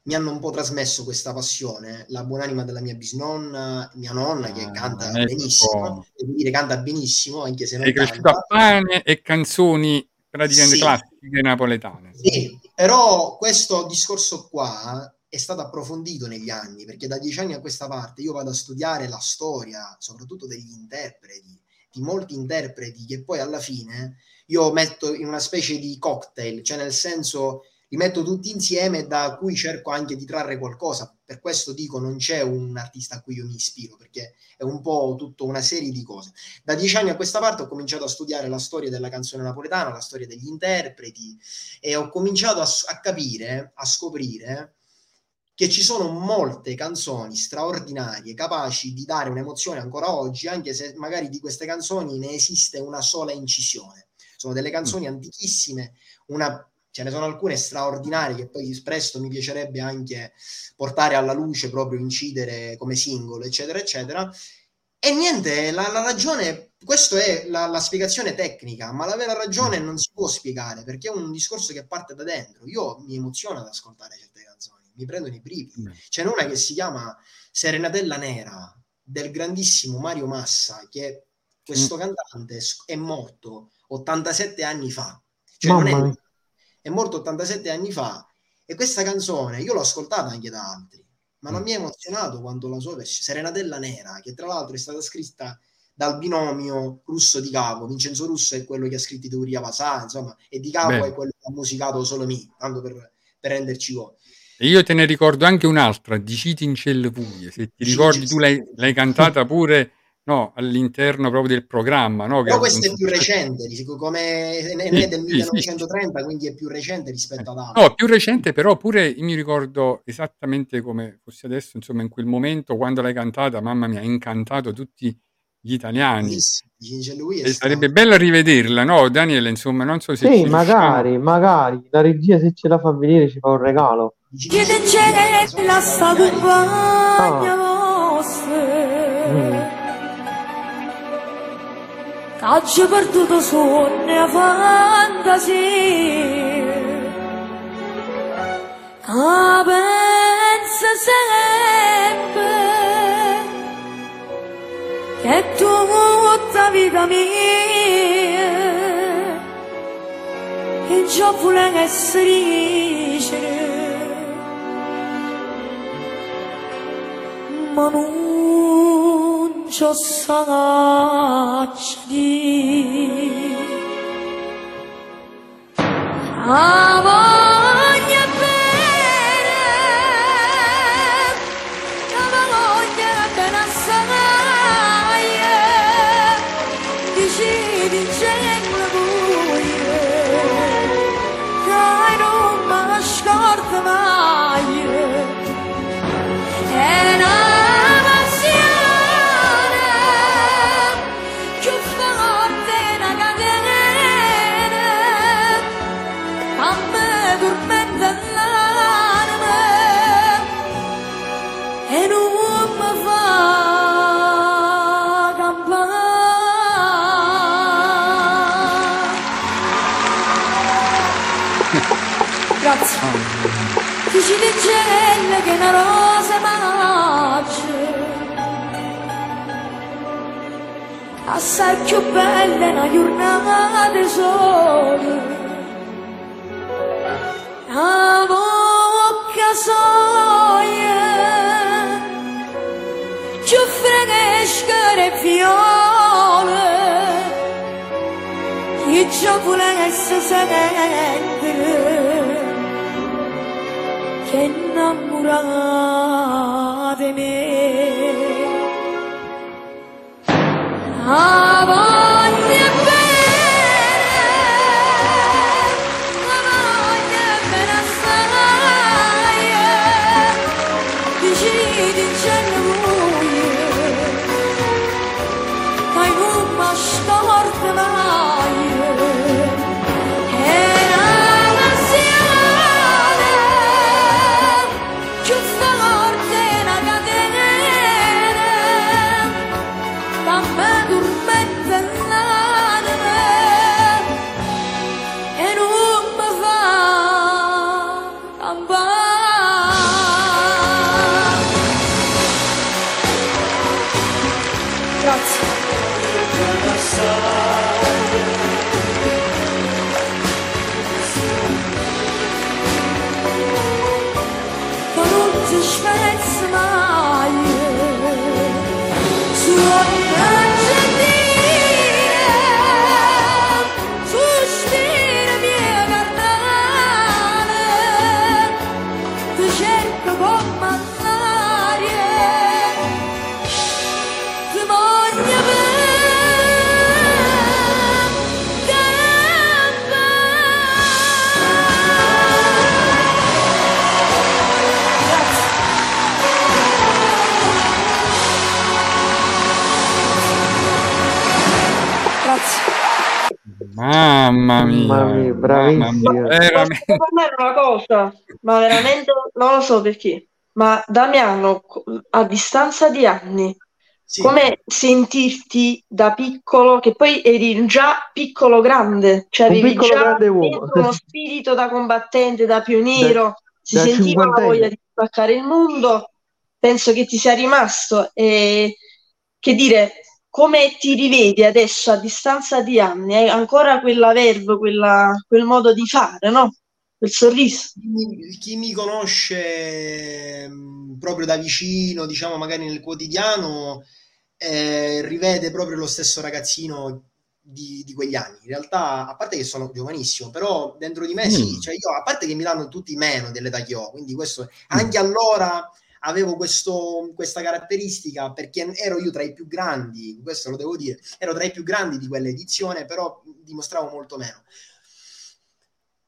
mi hanno un po' trasmesso questa passione, la buonanima della mia bisnonna, mia nonna che Ah, canta ecco. benissimo, devo dire canta benissimo anche se non Sei cresciuto a pane e canzoni praticamente Sì. classiche napoletane. Sì, però questo discorso qua è stato approfondito negli anni, perché da dieci anni a questa parte io vado a studiare la storia, soprattutto degli interpreti, di molti interpreti che poi alla fine io metto in una specie di cocktail, cioè nel senso li metto tutti insieme da cui cerco anche di trarre qualcosa. Per questo dico non c'è un artista a cui io mi ispiro, perché è un po' tutta una serie di cose. Da dieci anni a questa parte ho cominciato a studiare la storia della canzone napoletana, la storia degli interpreti, e ho cominciato a, a capire, a scoprire che ci sono molte canzoni straordinarie capaci di dare un'emozione ancora oggi, anche se magari di queste canzoni ne esiste una sola incisione. Sono delle canzoni antichissime, una- ce ne sono alcune straordinarie che poi presto mi piacerebbe anche portare alla luce, proprio incidere come singolo, eccetera, eccetera. E niente, la, la ragione, questa è la, la spiegazione tecnica, ma la vera ragione non si può spiegare perché è un discorso che parte da dentro. Io mi emoziono ad ascoltare certe canzoni, mi prendono i brividi. Beh. C'è una che si chiama Serenatella Nera del grandissimo Mario Massa, che questo cantante s- è morto 87 anni fa. Cioè non è, Mamma. È morto 87 anni fa e questa canzone io l'ho ascoltata anche da altri, ma non Mm. mi ha emozionato quanto la sua versione Serenatella Nera, che tra l'altro è stata scritta dal binomio Russo di Capo. Vincenzo Russo è quello che ha scritto Teoria Pasà, insomma, e di Capo Bene. è quello che ha musicato solo me, tanto per, per renderci conto. E io te ne ricordo anche un'altra, di Citi in Celle Buie. Se ti ricordi, tu l'hai, l'hai cantata pure no, all'interno proprio del programma. No, Però questo è più recente, dico, come è del sì, sì, 1930, quindi è più recente rispetto ad altri. No, più recente, però pure io mi ricordo esattamente come fosse adesso, insomma, in quel momento, quando l'hai cantata, mamma mia, ha incantato tutti gli italiani. È E stato- sarebbe bello rivederla, no, Daniele? Insomma, non so se Sì, riusciamo. magari, magari. La regia se ce la fa vedere ci fa un regalo. Chiede c'è la sta compagna vostra che ha perduto sogni e fantasia che pensa sempre che tutta vita mia e già vuole essere ma non bunca sanatçı Ama una rose magge assai più belle una giornata di sole a bocca soia più fresche le fiole che già volesse sentire che mia, Mamma mia, mamma bravissimo. mia, Posso veramente. parlare una cosa? Ma veramente non lo so perché. Ma Damiano, a distanza di anni, Sì. come sentirti da piccolo, che poi eri già piccolo grande, cioè Un avevi già grande uomo. dentro uno spirito da combattente, da pioniero, si da sentiva la voglia di spaccare il mondo, penso che ti sia rimasto. E che dire, come ti rivedi adesso a distanza di anni? Hai ancora quella verve, quella- quel modo di fare, no? Quel sorriso. Chi mi, chi mi conosce mh, proprio da vicino, diciamo magari nel quotidiano, eh, rivede proprio lo stesso ragazzino di, di quegli anni. In realtà, a parte che sono giovanissimo, però dentro di me sì, Mm. cioè io, a parte che mi danno tutti meno dell'età che ho, quindi questo, Mm. anche allora avevo questo- questa caratteristica perché ero io tra i più grandi, questo lo devo dire, ero tra i più grandi di quell'edizione, però dimostravo molto meno.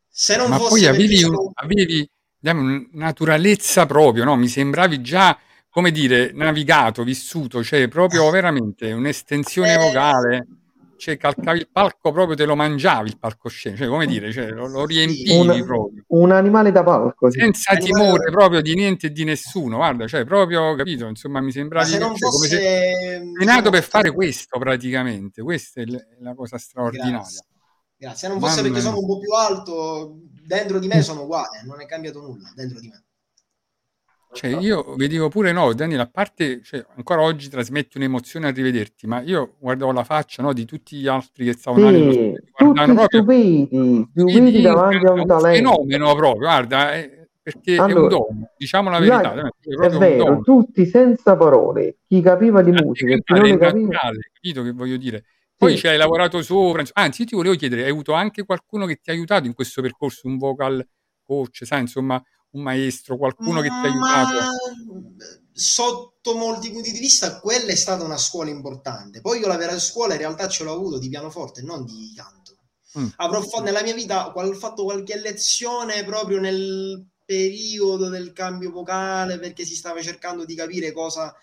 Se non Ma fosse poi avevi, un- avevi naturalezza proprio, no? Mi sembravi già, come dire, navigato, vissuto, cioè proprio veramente un'estensione Eh, vocale, cioè calcavi il palco proprio, te lo mangiavi il palcoscenico, cioè come dire, cioè, lo, lo riempivi Un, proprio, un animale da palco, sì. senza Animale- timore proprio di niente e di nessuno, guarda, cioè proprio, capito, insomma mi Ma sembravi, se non cioè, come se fosse, sei nato diciamo, per fare questo praticamente, questa è la cosa straordinaria. Grazie. Grazie. Se non fosse Mamma perché sono un po' più alto, dentro di me sono uguale, non è cambiato nulla dentro di me. Cioè, io vedevo pure, no, Daniele, a parte, cioè, ancora oggi trasmetti un'emozione a rivederti, ma io guardavo la faccia, no, di tutti gli altri che stavano Sì, tutti proprio, stupiti, vedi, stupiti davanti a un un talento. fenomeno proprio, guarda, eh, perché è un Allora, dono, diciamo la verità, è è un vero, tutti senza parole, chi capiva di Anche musica chi non è capiva, capito che voglio dire? Poi sì, ci hai lavorato sopra, anzi, io ti volevo chiedere, hai avuto anche qualcuno che ti ha aiutato in questo percorso, un vocal coach, sai, insomma, un maestro, qualcuno che ti ha aiutato? Sotto molti punti di vista, quella è stata una scuola importante. Poi io la vera scuola in realtà ce l'ho avuto di pianoforte, non di canto. Mm. Avrò fa- nella mia vita qual- fatto qualche lezione proprio nel periodo del cambio vocale perché si stava cercando di capire cosa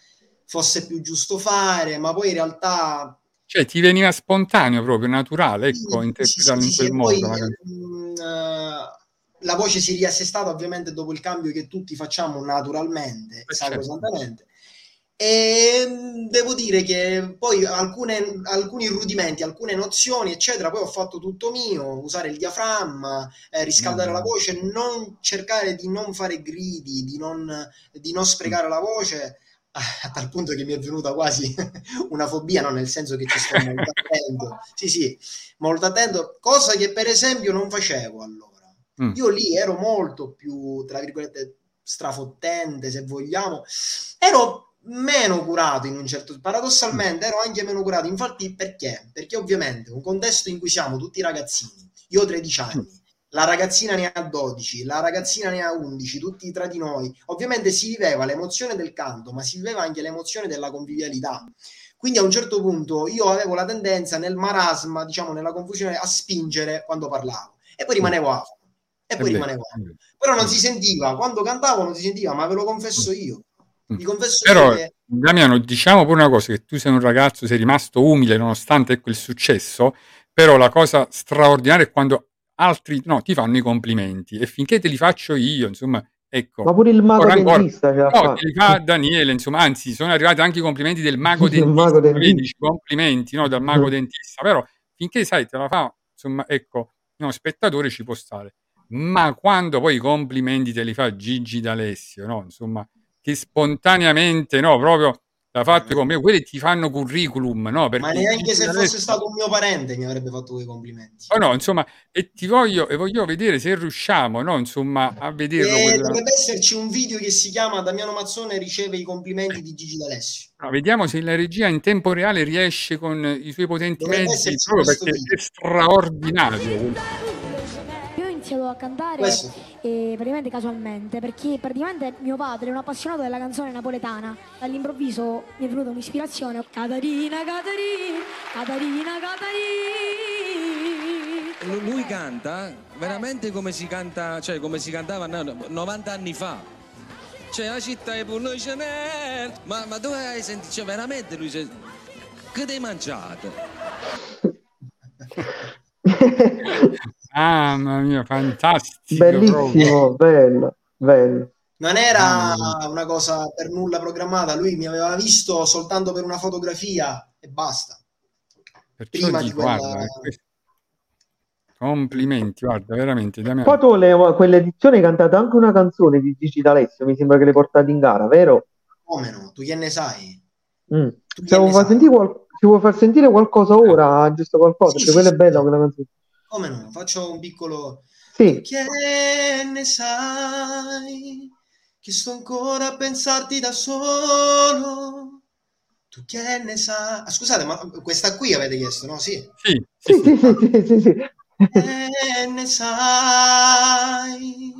fosse più giusto fare, ma poi in realtà Cioè, ti veniva spontaneo proprio, naturale, ecco, sì, interpretarlo sì, in quel poi modo, ehm, eh, la voce si è riassestata ovviamente dopo il cambio che tutti facciamo naturalmente, Eh, certo. sacrosantamente. E mm, devo dire che poi alcune, alcuni rudimenti, alcune nozioni, eccetera, poi ho fatto tutto mio, usare il diaframma, eh, riscaldare Mm. la voce, non cercare di non fare gridi, di non, di non sprecare la voce, a tal punto che mi è venuta quasi [laughs] una fobia, no? nel senso che ci sto molto [laughs] attento. Sì, sì, molto attento, cosa che per esempio non facevo allora. Mm. Io lì ero molto più, tra virgolette, strafottente, se vogliamo. Ero meno curato in un certo paradossalmente ero anche meno curato. Infatti perché? perché ovviamente un contesto in cui siamo tutti ragazzini io ho 13 anni la ragazzina ne ha 12 la ragazzina ne ha 11 tutti tra di noi ovviamente si viveva l'emozione del canto ma si viveva anche l'emozione della convivialità. Quindi a un certo punto io avevo la tendenza nel marasma diciamo nella confusione a spingere quando parlavo. E poi rimanevo afro e poi afro però non si sentiva. Quando cantavo non si sentiva ma ve lo confesso io. Vi confesso Però, che Damiano, diciamo pure una cosa, che tu sei un ragazzo, sei rimasto umile nonostante quel successo, però la cosa straordinaria è quando altri no, ti fanno i complimenti e finché te li faccio io, insomma, ecco. Ma pure il mago Ora ancora- dentista l'ha No, te li fa Daniele, insomma, anzi, sono arrivati anche i complimenti del mago dentista, mago dentista. vedi, complimenti, no, dal mago dentista, però finché sai, te la fa, insomma, ecco, no, spettatore ci può stare. Ma quando poi i complimenti te li fa Gigi D'Alessio, no, insomma, che spontaneamente, no, proprio l'ha fatto con me, quelli ti fanno curriculum, no, perché ma neanche Gigi se D'Alessio- fosse stato un mio parente mi avrebbe fatto quei complimenti Oh no, insomma, e ti voglio, e voglio vedere se riusciamo, no, insomma, a vederlo. e quella- dovrebbe esserci un video che si chiama Damiano Mazzone riceve i complimenti di Gigi D'Alessio No, vediamo se la regia in tempo reale riesce con i suoi potenti Dovrebbe mezzi, proprio perché video. è straordinario. Iniziato a cantare Questo. eh, praticamente casualmente perché praticamente mio padre è un appassionato della canzone napoletana. All'improvviso mi è venuta un'ispirazione. Catarina, Catarina, Catarina, Catarina. Lu- Lui canta veramente come si canta, cioè come si cantava no, 90 anni fa. Cioè la città è pure noi ce n'è. Ma, ma dove hai sentito? Cioè veramente lui c'è. Che ti hai mangiato? [laughs] Mamma mia, fantastico. proprio. Bellissimo, bello, bello. non era una cosa per nulla programmata lui mi aveva visto soltanto per una fotografia e basta Perciò prima di quella- guarda, eh, questo- complimenti, guarda, veramente. Damiano. Poi tu le- quell'edizione hai cantato anche una canzone di Gigi D'Alessio, mi sembra che l'hai portata in gara, vero? come no tu che ne sai Mm. tu Ci vuoi far sai? sentire, qual- ci vuoi far sentire qualcosa ora, giusto qualcosa? Sì, Perché sì, quella è sì. bella quella canzone. Come no faccio un piccolo Sì, Che ne sai che sto ancora a pensarti da solo? Tu che ne sai? Ah, scusate, ma questa qui avete chiesto, no? Sì. Sì, sì, sì, sì. sì, sì, sì, sì, sì. Che ne sai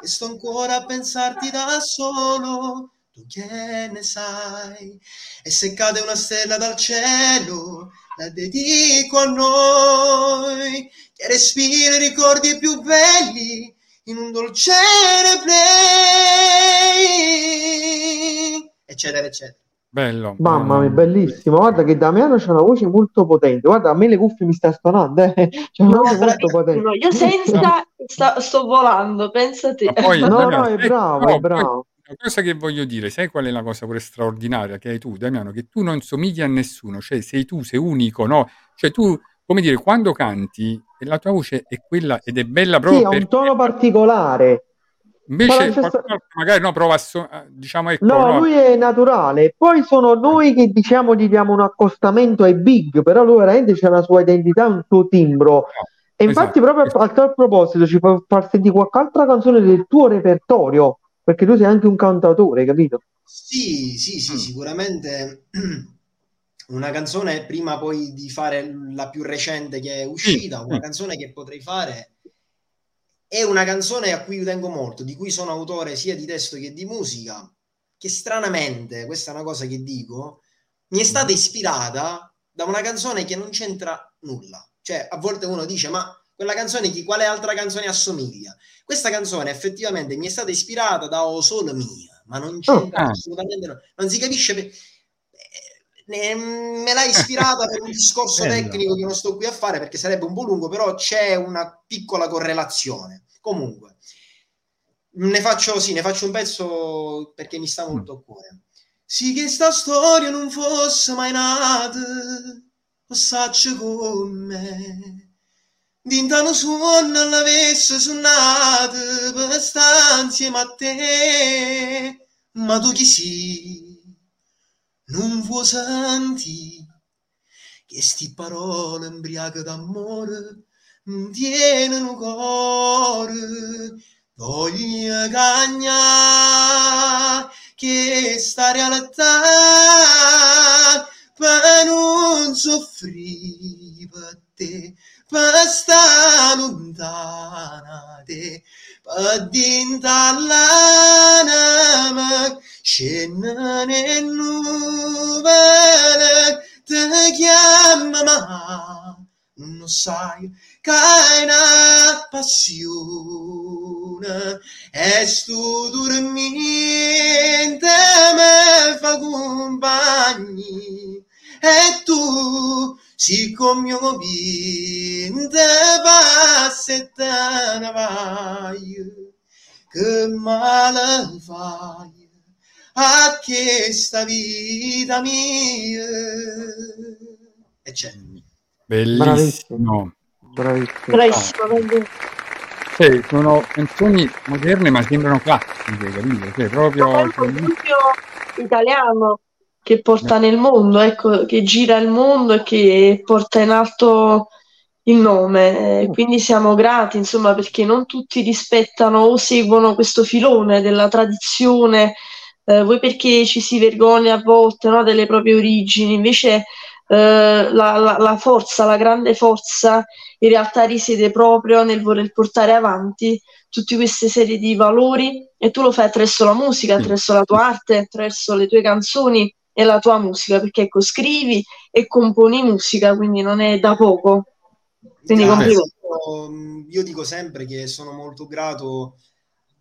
che sto ancora a pensarti da solo? Tu che ne sai? E se cade una stella dal cielo, la dedico a noi, che respira i ricordi più belli in un dolce replay, eccetera, eccetera. Bello. Mamma mia, bellissimo. Guarda che Damiano c'ha una voce molto potente. Guarda, a me le cuffie mi sta suonando, eh. C'ha una No, voce molto potente. Io senza sta- sto volando, pensate. Ma poi, No, Damiano, no, è bravo, è bravo. Cosa che voglio dire, sai qual è la cosa pure straordinaria che hai tu, Damiano? Che tu non somigli a nessuno, cioè sei tu, sei unico, no? Cioè tu, come dire, quando canti, la tua voce è quella ed è bella proprio Sì, ha un tono particolare. invece Ma la stessa- qualcun altro magari no, prova a so- diciamo ecco, No, no, lui è naturale. Poi sono noi che diciamo gli diamo un accostamento ai big, però lui veramente c'ha la sua identità, un suo timbro. E infatti, esatto. proprio a tal proposito, ci puoi far sentire qualche altra canzone del tuo repertorio, perché tu sei anche un cantautore, capito? Sì, sì, sì, Mm. sicuramente [clears throat] una canzone prima poi di fare la più recente che è uscita, una canzone che potrei fare è una canzone a cui io tengo molto, di cui sono autore sia di testo che di musica, che stranamente, questa è una cosa che dico, mi è stata ispirata da una canzone che non c'entra nulla. Cioè, a volte uno dice, ma quella canzone chi quale altra canzone assomiglia? Questa canzone effettivamente mi è stata ispirata da O Solo Mia, ma non c'entra ah. assolutamente no. Non si capisce per- eh, ne- me l'ha ispirata per un discorso [laughs] Bello. tecnico che non sto qui a fare perché sarebbe un po' lungo, però c'è una piccola correlazione. Comunque, ne faccio, sì, ne faccio un pezzo perché mi sta molto a cuore. Sì che sta storia non fosse mai nata, passaccia con me. Dintano suona l'avesse suonata per stare insieme a te. Ma tu chi sei? Non vuoi sentire che sti parole imbriache d'amore non tienono cuore. Voglio cagnare che sta realtà per non soffrire per te, per stare lontana te, per dintallanama, scendono nel nuvole, te chiama ma non sai che è una passione. E sto dormiente me fa compagni e tu passa e te ne vai che male fai a questa vita mia e c'è Bellissimo. Bravissimo. Bravissimo, quindi- Sì, sono canzoni moderne ma sembrano classiche, capito? Cioè, proprio... esempio italiano che porta nel mondo, ecco, che gira il mondo e che porta in alto il nome. Eh, quindi siamo grati, insomma, perché non tutti rispettano o seguono questo filone della tradizione, eh, voi perché ci si vergogna a volte, no, delle proprie origini, invece eh, la, la- la forza, la grande forza in realtà risiede proprio nel voler portare avanti tutte queste serie di valori e tu lo fai attraverso la musica, attraverso la tua arte, attraverso le tue canzoni e la tua musica, perché ecco, scrivi e componi musica, quindi non è da poco. Quindi complimenti. Io, mh, io dico sempre che sono molto grato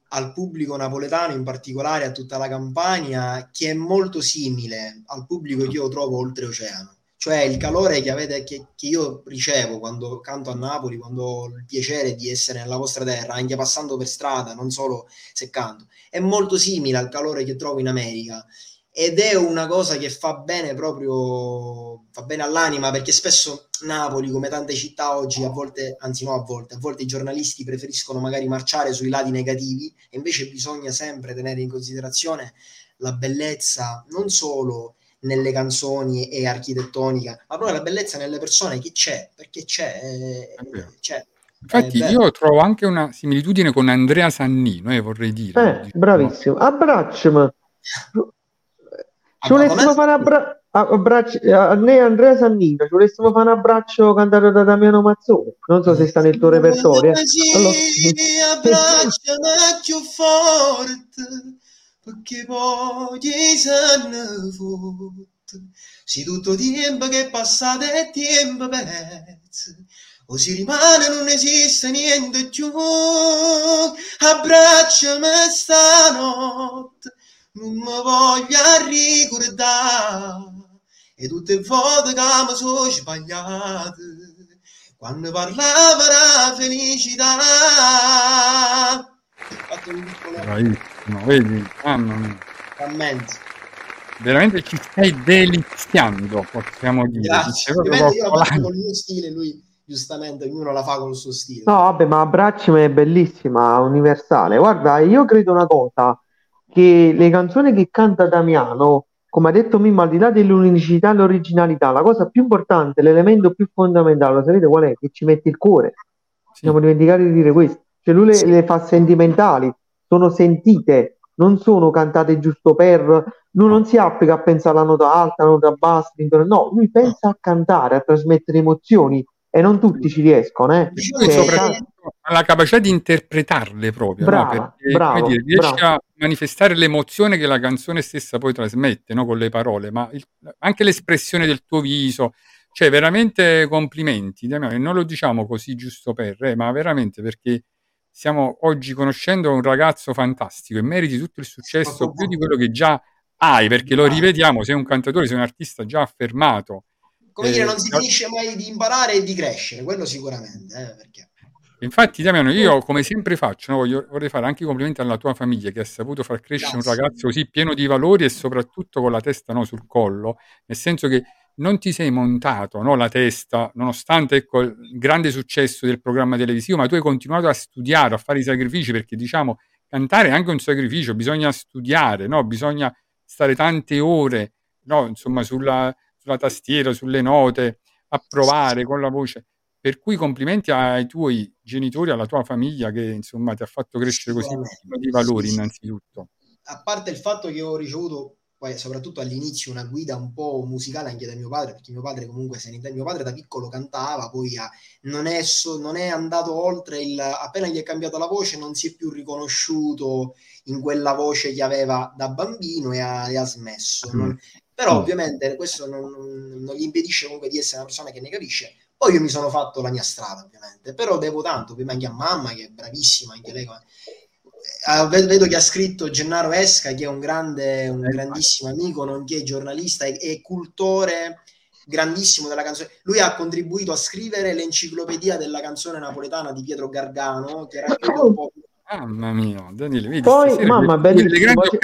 al pubblico napoletano, in particolare a tutta la Campania, che è molto simile al pubblico che io trovo oltreoceano. Cioè il calore che, avete, che, che io ricevo quando canto a Napoli, quando ho il piacere di essere nella vostra terra, anche passando per strada, non solo se canto, è molto simile al calore che trovo in America ed è una cosa che fa bene proprio fa bene all'anima perché spesso Napoli come tante città oggi a volte anzi no a volte a volte i giornalisti preferiscono magari marciare sui lati negativi e invece bisogna sempre tenere in considerazione la bellezza non solo nelle canzoni e architettonica ma proprio la bellezza nelle persone che c'è perché c'è eh, c'è Infatti bello. io trovo anche una similitudine con Andrea Sannino, eh, vorrei dire. Eh, bravissimo. Abbracciami. [laughs] Ci volessimo fare abbra- abbracci- a me Andrea Sannino, ci volessimo fare un abbraccio cantato da Damiano Mazzoni. Non so se sta nel tuo repertorio. eh. Allora- abbracciami più forte perché poi se ne fotte. Se tutto tempo che è passato è tempo perso. O si rimane non esiste niente più. Abbracciami stanotte, non mi voglio ricordare. E tutte le volte che mi sono sbagliate quando parlava la felicità. Fatto un piccolo Bravissimo, vedi? Mamma mia. frammento. Veramente ci stai deliziando, possiamo dire. Grazie. Io la faccio col mio stile, lui giustamente ognuno la fa col suo stile. No, vabbè, ma Abbracciami è bellissima, universale. Guarda, io credo una cosa, che le canzoni che canta Damiano, come ha detto Mimmo, al di là dell'unicità e l'originalità, la cosa più importante, l'elemento più fondamentale, lo sapete qual è? Che ci mette il cuore. Ci siamo dimenticati di dire questo. Cioè lui le, le fa sentimentali, sono sentite, non sono cantate giusto per... Lui non si applica a pensare alla nota alta, alla nota bassa, no, lui pensa a cantare, a trasmettere emozioni e non tutti ci riescono, eh. Diciamo Cioè, soprattutto ha la capacità di interpretarle proprio, no? Brava, Perché, bravo, dire, riesci bravo. a manifestare l'emozione che la canzone stessa poi trasmette, no? Con le parole, ma il- anche l'espressione del tuo viso, cioè veramente complimenti, Damiano, e non lo diciamo così giusto per, eh, ma veramente perché stiamo oggi conoscendo un ragazzo fantastico e meriti tutto il successo più di quello che già hai, perché lo rivediamo, sei un cantatore, sei un artista già affermato. Come dire, Eh, non si finisce mai di imparare e di crescere, quello sicuramente. eh, perché... Infatti, Damiano, io come sempre faccio, no, voglio- vorrei fare anche i complimenti alla tua famiglia che ha saputo far crescere un Grazie. ragazzo così pieno di valori e soprattutto con la testa no, sul collo, nel senso che non ti sei montato no, la testa, nonostante ecco, il grande successo del programma televisivo, ma tu hai continuato a studiare, a fare i sacrifici, perché diciamo, cantare è anche un sacrificio, bisogna studiare, no? bisogna stare tante ore no, insomma, sulla, sulla tastiera, sulle note, a provare con la voce. Per cui complimenti ai tuoi genitori, alla tua famiglia che insomma ti ha fatto crescere così di valori innanzitutto. a parte il fatto che ho ricevuto poi soprattutto all'inizio una guida un po' musicale anche da mio padre, perché mio padre comunque se ne- mio padre da piccolo cantava, poi ha- non, è so- non è andato oltre il appena gli è cambiato la voce, non si è più riconosciuto in quella voce che aveva da bambino e ha, e ha smesso. Mm. Non- però Mm. ovviamente questo non- non gli impedisce comunque di essere una persona che ne capisce. Poi io mi sono fatto la mia strada, ovviamente, però devo tanto, prima anche a mamma, che è bravissima, anche lei. Eh, ved- vedo che ha scritto Gennaro Esca, che è un grande, un grandissimo amico, nonché giornalista e, e cultore grandissimo della canzone. Lui ha contribuito a scrivere l'enciclopedia della canzone napoletana di Pietro Gargano, che racchiude un po' Mamma mia, Daniele, vedi, Poi, stasera mamma, bellissimo. grandi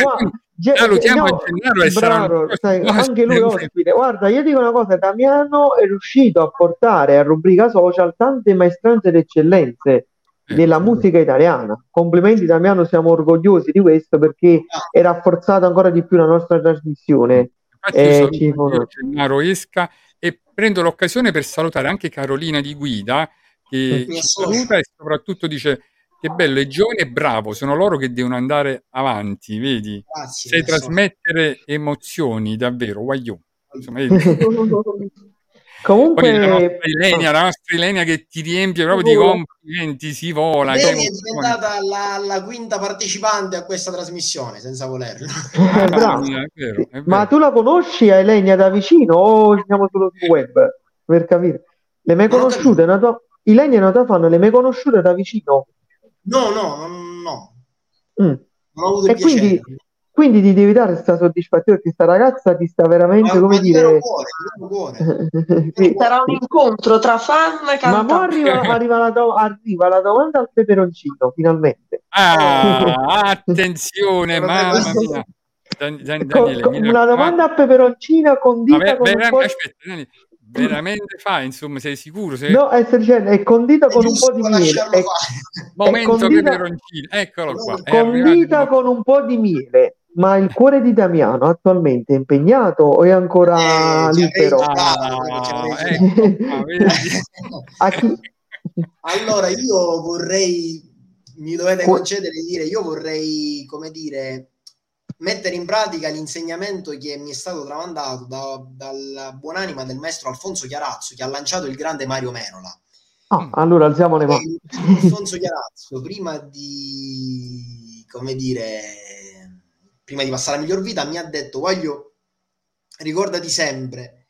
Cioè. Ge- Salutiamo no, Gennaro e bravo, sai, anche lui [laughs] ospite. Guarda, io dico una cosa, Damiano è riuscito a portare a rubrica social tante maestranze ed eccellenze Eh, della musica italiana. Complimenti Damiano, siamo orgogliosi di questo perché è rafforzata ancora di più la nostra trasmissione. Infatti Eh. Gennaro Esca e prendo l'occasione per salutare anche Carolina di Guida che ci saluta e soprattutto dice che bello, è giovane e bravo, sono loro che devono andare avanti, vedi? Grazie, Sai trasmettere emozioni, davvero. Insomma, vedi? [laughs] Poi la nostra Comunque, Ilenia, la nostra Ilenia che ti riempie proprio di complimenti, si vola, Lei è emozione. diventata la, la quinta partecipante a questa trasmissione, senza volerlo. Mamma [laughs] bravo. è vero, è Ma vero. tu la conosci a Elenia da vicino o siamo solo su web? Per capire. Le mai conosciute? Tua... Ilenia e una tua fan, le mai conosciute da vicino? No, no, no, Mm. non ho avuto E quindi, piacere. quindi ti devi dare questa soddisfazione perché sta ragazza ti sta veramente, Ma, come ma dire... cuore. [laughs] Sì, Sarà un incontro tra fan e Ma mo cantanti. arriva, [laughs] arriva la, do- arriva la domanda al peperoncino, finalmente. Ah, [laughs] attenzione, Vabbè, mamma mia. Dan- Dan- Daniele, co- mi una domanda a peperoncina Ma condita ver- con un vera- po'... aspetta, Daniele, veramente fai, insomma, sei sicuro? Sei... No, è, dicendo, è condita con un po' di miele. È. [laughs] Momento condita- peperoncino, eccolo qua. È condita con un po' di miele. Ma il cuore di Damiano attualmente è impegnato o è ancora Eh, libero? Ah, ecco qua, vedi? [laughs] A chi- [laughs] Allora, io vorrei, mi dovete concedere di dire, io vorrei, come dire, mettere in pratica l'insegnamento che mi è stato tramandato da- dalla buonanima del maestro Alfonso Chiarazzo, che ha lanciato il grande Mario Merola. Ah, allora alziamo le mani. E Alfonso Chiarazzo, prima di, come dire, prima di passare la miglior vita, mi ha detto, voglio, ricordati sempre,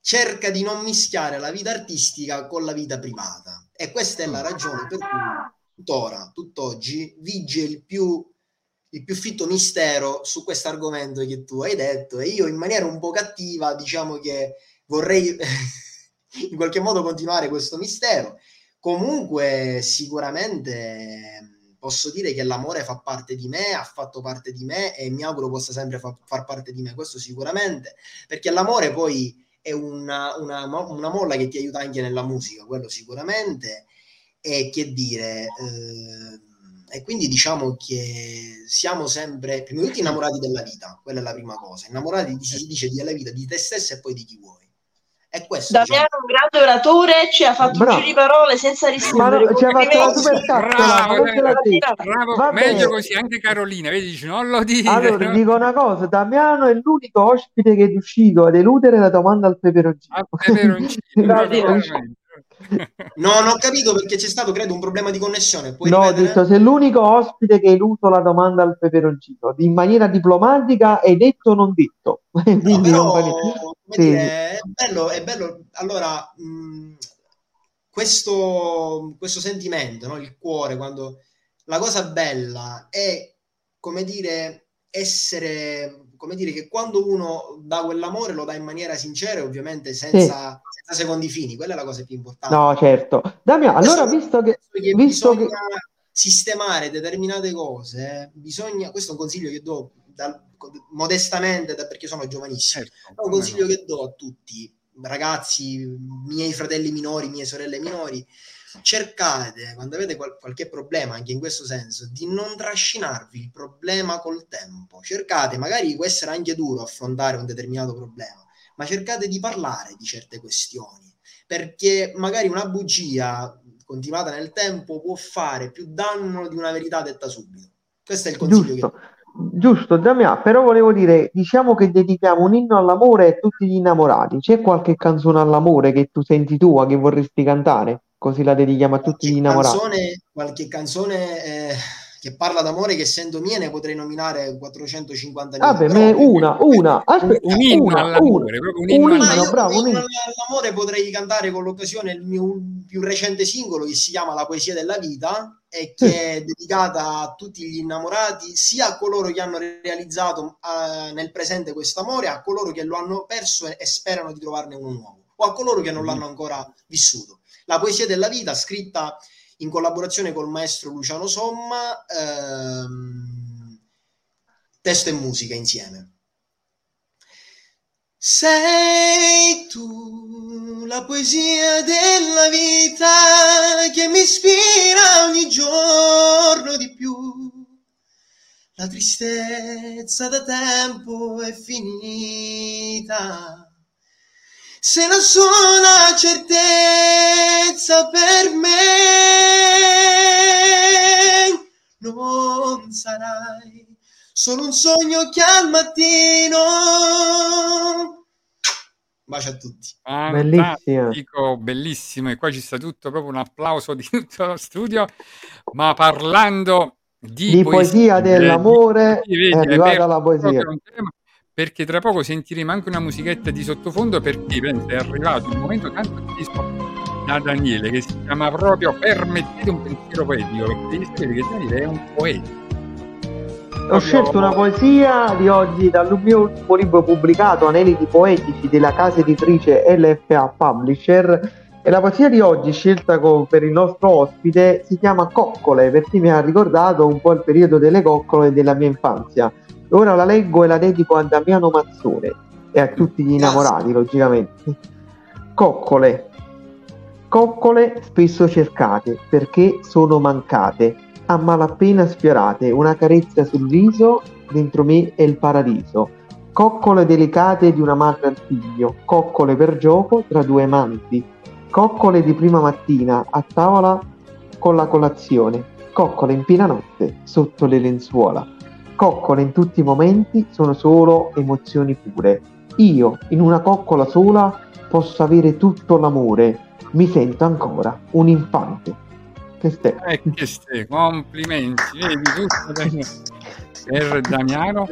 cerca di non mischiare la vita artistica con la vita privata. E questa è la ragione per cui tuttora, tutt'oggi, vige il più, il più fitto mistero su questo argomento che tu hai detto. E io in maniera un po' cattiva diciamo che vorrei [laughs] in qualche modo continuare questo mistero. Comunque sicuramente posso dire che l'amore fa parte di me, ha fatto parte di me e mi auguro possa sempre fa- far parte di me, questo sicuramente, perché l'amore poi è una, una, una molla che ti aiuta anche nella musica, quello sicuramente, e che dire, eh, e quindi diciamo che siamo sempre, prima di tutto innamorati della vita, quella è la prima cosa, innamorati, si dice, della vita, di te stesso e poi di chi vuoi. E questo diciamo, Damiano, un grande oratore, ci ha fatto Bravo. un giro di parole senza rispondere. no, ci ha fatto la Complimenti. super Bravo. Bravo, Va meglio bene. così, anche Carolina, vedi, dici, non lo dire. Allora, no? dico una cosa, Damiano è l'unico ospite che è riuscito ad eludere la domanda al peperoncino. Al peperoncino, [laughs] No, non ho capito perché c'è stato, credo, un problema di connessione. Puoi No, ho ripetere? detto sei l'unico ospite che ha eluso la domanda al peperoncino in maniera diplomatica e detto o non detto. [laughs] No, però, non Sì, dire, è bello, è bello. Allora, mh, questo, questo sentimento, no? il cuore, quando la cosa bella è, come dire, essere come dire che quando uno dà quell'amore lo dà in maniera sincera e ovviamente senza, senza secondi fini, quella è la cosa più importante. No, certo. Damiano, allora visto che, che visto che bisogna sistemare determinate cose, bisogna, questo è un consiglio che do dal- modestamente da- perché sono giovanissimo, Certo, è un consiglio no. che do a tutti, ragazzi, miei fratelli minori, mie sorelle minori, cercate, quando avete qual- qualche problema, anche in questo senso, di non trascinarvi il problema col tempo. Cercate, magari può essere anche duro affrontare un determinato problema, ma cercate di parlare di certe questioni, perché magari una bugia continuata nel tempo può fare più danno di una verità detta subito. Questo è il consiglio giusto, che giusto, Damiano, però volevo dire, diciamo che dedichiamo un inno all'amore a tutti gli innamorati. C'è qualche canzone all'amore che tu senti tua che vorresti cantare? Così la dedichiamo a tutti gli qualche innamorati. canzone, qualche canzone eh, che parla d'amore che essendo mia ne potrei nominare 450 Vabbè, però me- una, una, Un, aspetta, un inno una, una, all'amore, proprio un inno un Ma inno, io bravo, un inno. all'amore potrei cantare con l'occasione il mio più recente singolo che si chiama La poesia della vita e che Sì. è dedicata a tutti gli innamorati, sia a coloro che hanno realizzato eh, nel presente questo amore, a coloro che lo hanno perso e, e sperano di trovarne uno nuovo, o a coloro che non l'hanno ancora vissuto. La poesia della vita, scritta in collaborazione col maestro Luciano Somma, ehm, testo e musica insieme. Sei tu la poesia della vita che mi ispira ogni giorno di più. La tristezza da tempo è finita. Se la sola certezza per me non sarai solo un sogno che al mattino. Bacio a tutti. Fantastico, bellissimo. E qua ci sta tutto, proprio un applauso di tutto lo studio. Ma parlando di, Di poesia dell'amore di- vedi, è arrivata la poesia. Perché tra poco sentiremo anche una musichetta di sottofondo perché penso, è arrivato il momento tanto atteso da Daniele che si chiama proprio Permettete un pensiero poetico perché devi sapere che Daniele è un poeta. Ho scelto una poesia di oggi dal mio ultimo libro pubblicato, Aneliti Poetici, della casa editrice LFA Publisher. E la poesia di oggi, scelta co- per il nostro ospite, si chiama Coccole, perché mi ha ricordato un po' il periodo delle coccole della mia infanzia. Ora la leggo e la dedico a Damiano Mazzone e a tutti gli innamorati, logicamente. Coccole. Coccole spesso cercate perché sono mancate, a malapena sfiorate, una carezza sul viso, dentro me è il paradiso. Coccole delicate di una madre al figlio, coccole per gioco tra due amanti, coccole di prima mattina a tavola con la colazione, coccole in piena notte sotto le lenzuola. Coccole in tutti i momenti sono solo emozioni pure. Io, in una coccola sola, posso avere tutto l'amore. Mi sento ancora un infante. Questo è. Eh, che ste, complimenti, vedi tutto per Damiano.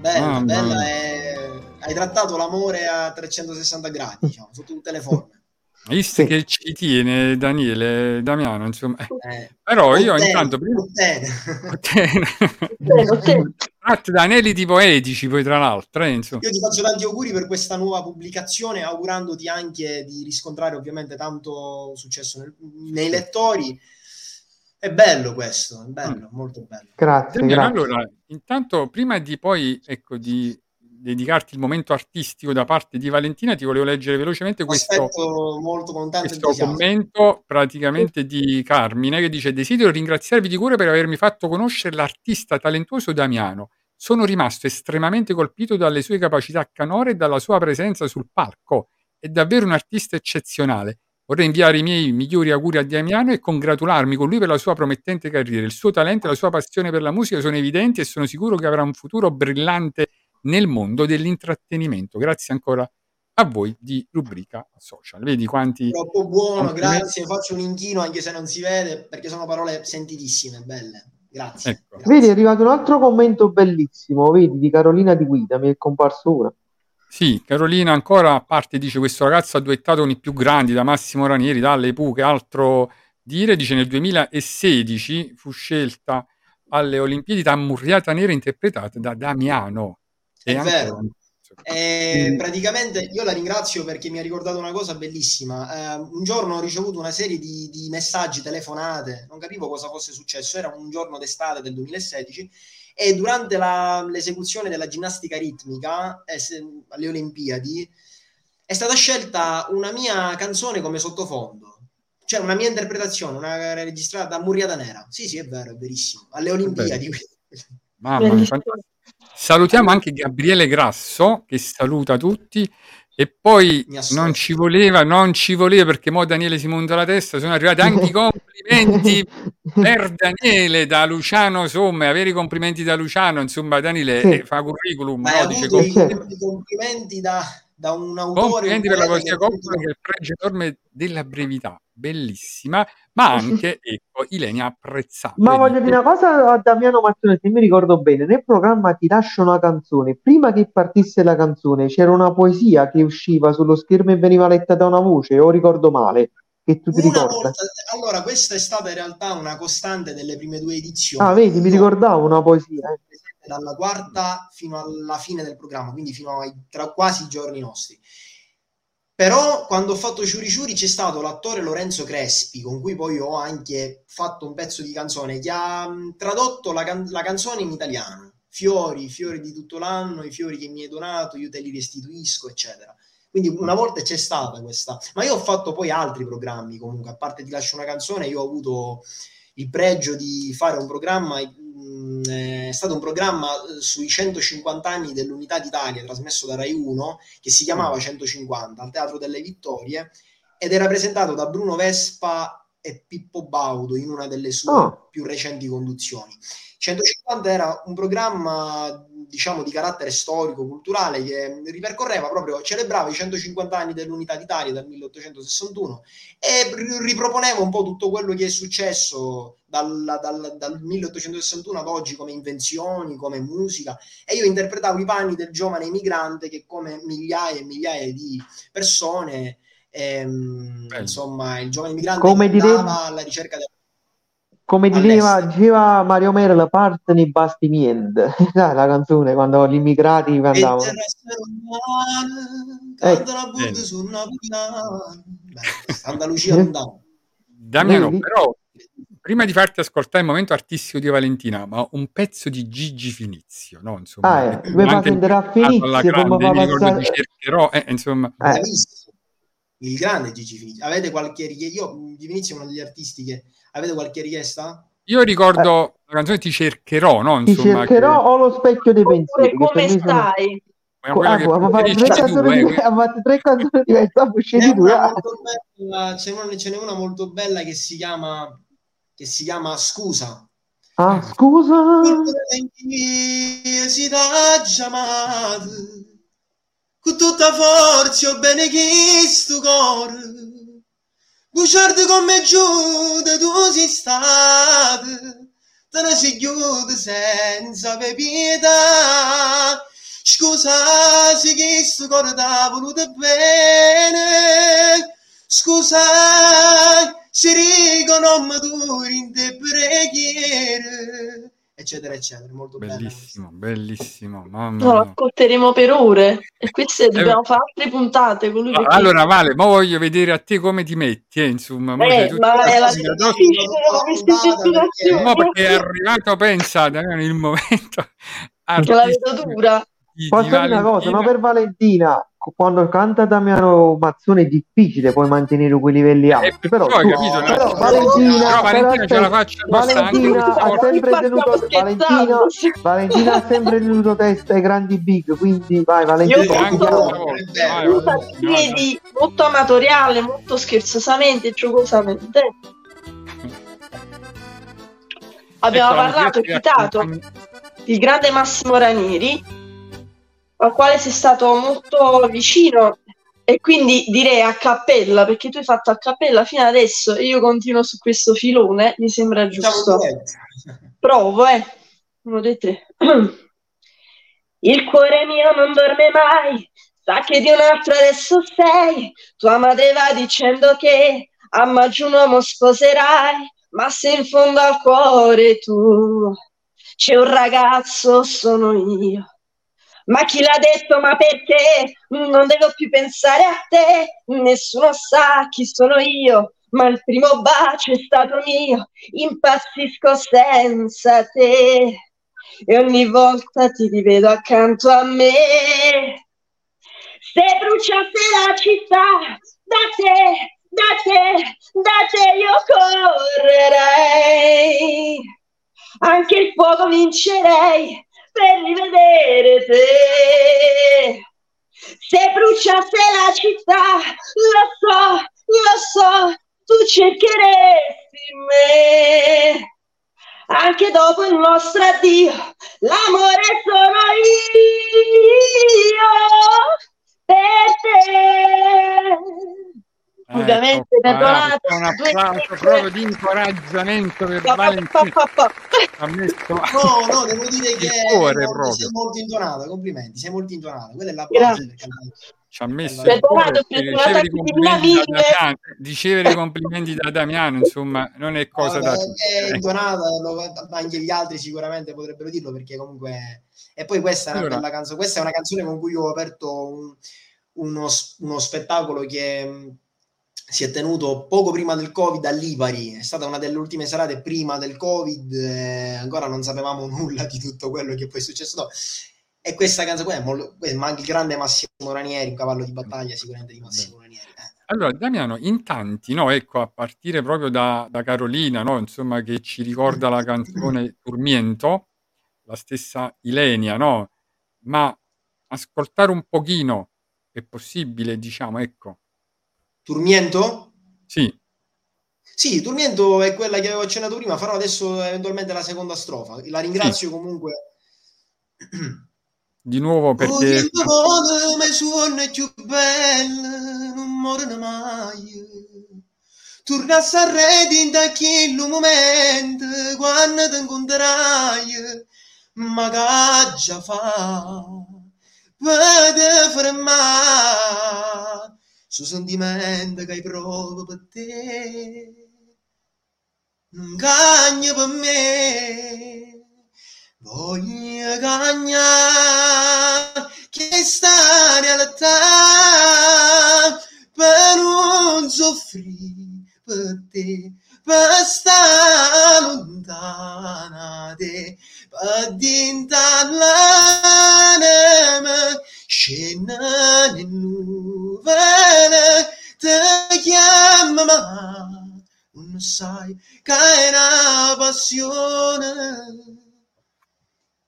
Bella, Mamma bella. è- Hai trattato l'amore a 360 gradi, diciamo, sotto tutte le forme. Visto Sì. che ci tiene Daniele Damiano, insomma. Eh, Però io ottene, intanto prima ottene. Bene, sì. [laughs] tratti da aneliti poetici, poi tra l'altro, eh, insomma. Io ti faccio tanti auguri per questa nuova pubblicazione, augurandoti anche di riscontrare ovviamente tanto successo nel- nei lettori. È bello questo, è bello, molto bello. Grazie, Damiano, grazie. allora, intanto prima di poi, ecco, di dedicarti il momento artistico da parte di Valentina, ti volevo leggere velocemente Lo questo, molto questo commento praticamente di Carmine che dice desidero ringraziarvi di cuore per avermi fatto conoscere l'artista talentuoso Damiano. Sono rimasto estremamente colpito dalle sue capacità canore e dalla sua presenza sul palco. È davvero un artista eccezionale. Vorrei inviare i miei migliori auguri a Damiano e congratularmi con lui per la sua promettente carriera. Il suo talento e la sua passione per la musica sono evidenti e sono sicuro che avrà un futuro brillante nel mondo dell'intrattenimento. Grazie ancora a voi di rubrica social. Vedi quanti Troppo buono, grazie. Faccio un inchino anche se non si vede perché sono parole sentitissime, belle. Grazie. Ecco. grazie. Vedi, è arrivato un altro commento bellissimo, vedi, di Carolina Di Guida, mi è comparso ora. Sì, Carolina ancora a parte dice questo ragazzo ha duettato con i più grandi da Massimo Ranieri, dalle Pu, che altro dire, dice nel 2016 fu scelta alle Olimpiadi da Murriata Nera interpretata da Damiano. È anche- vero. E Mm. praticamente io la ringrazio perché mi ha ricordato una cosa bellissima. Eh, un giorno ho ricevuto una serie di, di messaggi, telefonate, non capivo cosa fosse successo. Era un giorno d'estate del 2016 e durante la- l'esecuzione della ginnastica ritmica eh, se- alle Olimpiadi è stata scelta una mia canzone come sottofondo. Cioè una mia interpretazione, una registrata da Murriata Nera. Sì, sì, è vero, è verissimo. Alle Olimpiadi. Mamma mia. Salutiamo anche Gabriele Grasso che saluta tutti e poi non ci voleva, non ci voleva perché mo Daniele si monta la testa, sono arrivati anche i [laughs] complimenti per Daniele da Luciano Somme, avere i complimenti da Luciano, insomma Daniele Sì. eh, fa curriculum, Ma no? dice complimenti, complimenti da, da un autore, complimenti per la che Coppola che è il pregio enorme della brevità, bellissima, ma [laughs] anche ecco, Ilenia apprezzabile. Ma voglio dire una cosa a Damiano Mazzone, se mi ricordo bene, nel programma Ti lascio una canzone, prima che partisse la canzone c'era una poesia che usciva sullo schermo e veniva letta da una voce, o ricordo male, che tu ti volta, allora, questa è stata in realtà una costante delle prime due edizioni. Ah, vedi, mi ricordavo una poesia. eh. dalla quarta fino alla fine del programma, quindi fino ai tra quasi i giorni nostri. Però quando ho fatto Ciuri Ciuri c'è stato l'attore Lorenzo Crespi, con cui poi ho anche fatto un pezzo di canzone, che ha mh, tradotto la, can- la canzone in italiano. Fiori, fiori di tutto l'anno, i fiori che mi hai donato, io te li restituisco, eccetera. Quindi una volta c'è stata questa, ma io ho fatto poi altri programmi comunque, a parte Ti lascio una canzone, io ho avuto il pregio di fare un programma, mh, è stato un programma eh, sui 150 anni dell'Unità d'Italia, trasmesso da Rai 1, che si chiamava 150 al Teatro delle Vittorie ed era presentato da Bruno Vespa e Pippo Baudo in una delle sue Ah. più recenti conduzioni. 150 era un programma, diciamo, di carattere storico, culturale, che ripercorreva proprio, celebrava i 150 anni dell'Unità d'Italia dal 1861 e ri- riproponeva un po' tutto quello che è successo dal, dal- dal 1861 ad oggi come invenzioni, come musica. E io interpretavo i panni del giovane emigrante che come migliaia e migliaia di persone ehm, insomma il giovane emigrante Come andava direbbe- alla ricerca del Come diceva, diceva Mario Mera, la parte nei bastiment, Sai, [laughs] la canzone quando gli immigrati E andavano. terra serrana, Ecco. canta la burde Bene. su napoletana. Beh, Santa Lucia lontano. [laughs] Damiano, Vedi? però, prima di farti ascoltare il momento artistico di Valentina, ma un pezzo di Gigi Finizio, no? Insomma, Ah, eh, che mi fa anche sentire a interpretato alla Finizio, grande, fa passare- cercherò, eh, insomma, Eh, Bravissimo. Il grande Gigi Finizio. Avete qualche richiesta? Io, Gigi Finizio è uno degli artisti che... Avete qualche richiesta? io ricordo la canzone Ti cercherò, no? Eh. ti Insomma, cercherò o lo specchio dei pensieri, che come stai? che Ah, che ha fatto tre preferisci tu, canzoni eh, diverse, ha fatto tre canzoni diverse, dopo C'è scegli due. una molto bella, c'è una, ce n'è una molto bella che si chiama, che si chiama Scusa. Ah, scusa. si da chiamato con tutta forza o bene che sto cuore bugiardo come giù da tu sei stato te ne si chiude senza pietà. Scusa se che sto cuore t'ha voluto bene. Scusa se dico non maturi in te preghiere eccetera eccetera molto bella Bellissimo, bellissimo, mamma No, ascolteremo per ore e queste dobbiamo fare altre puntate con lui perché Allora, Vale, ma voglio vedere a te come ti metti, eh, insomma. Eh, ma è la difficile. No, perché è arrivato, pensa, il momento Che la vedo dura. Posso dire una cosa, no per Valentina, quando canta Damiano Mazzone è difficile poi mantenere quei livelli alti, Eh, però, però, tu- capito, no? però Valentina, Però Valentina però ce la anche Valentina ha sempre tenuto Valentina. Valentina ha sempre tenuto testa ai grandi big, quindi vai Io Valentina. posso- anche vai, piedi molto amatoriale, molto scherzosamente giocosamente. Abbiamo Ecco la parlato e citato il grande Massimo Ranieri, al quale sei stato molto vicino e quindi direi a cappella, perché tu hai fatto a cappella fino adesso e io continuo su questo filone, mi sembra Diciamo giusto. Provo, eh. Uno dei tre. [clears throat] Il cuore mio non dorme mai, sa che di un altro adesso sei. Tua madre va dicendo che a maggio un uomo sposerai, ma se in fondo al cuore tu c'è un ragazzo, sono io. Ma chi l'ha detto? Ma perché? Non devo più pensare a te. Nessuno sa chi sono io, ma il primo bacio è stato mio. Impazzisco senza te. E ogni volta ti rivedo accanto a me. Se bruciasse la città da te, da te, da te io correrei. Anche il fuoco vincerei per rivedere te. Se bruciasse la città, lo so, lo so, tu cercheresti me. Anche dopo il nostro addio, l'amore sono io per te. Ovviamente, Ecco qua, perdonate. un applauso proprio di incoraggiamento per Valentina. Ha messo [laughs] No, no, devo dire che cuore no, proprio. sei molto intonata, complimenti, sei molto intonata. Quella è la base cantante. Ci ha messo Allora, Perdonato, perché ricevere i complimenti da. Damiano, ricevere complimenti da Damiano, insomma, non è cosa da Vabbè, tutti. è intonata, anche gli altri sicuramente potrebbero dirlo perché comunque... E poi questa è una Allora. bella canzone, questa è una canzone con cui ho aperto un- uno, uno spettacolo che si è tenuto poco prima del Covid a Lipari, è stata una delle ultime serate prima del Covid, eh, ancora non sapevamo [laughs] nulla di tutto quello che poi è successo dopo. E questa canzone qua è molto, ma anche il grande Massimo Ranieri, un cavallo di battaglia sicuramente di Massimo Ranieri. eh. Allora, Damiano, in tanti, no, ecco, a partire proprio da, da Carolina, no, insomma, che ci ricorda la canzone [laughs] Turmiento, la stessa Ilenia, no? Ma ascoltare un pochino è possibile, diciamo, ecco. Turmiento? Sì, Sì, Turmiento è quella che avevo accennato prima, farò adesso eventualmente la seconda strofa. La ringrazio comunque. di nuovo perché... Turmiento come suona più bella, non muore mai. Torna a Sanremo in aquel momento quando ti incontrerai, ma che già fa per te fermare su sentimento che hai proprio per te. Non cagna per me, voglio cagnare che stare te per non soffrire per te, per stare lontana te, per diventare l'anima scena in nuvole, ti chiama ma non sai che è una passione,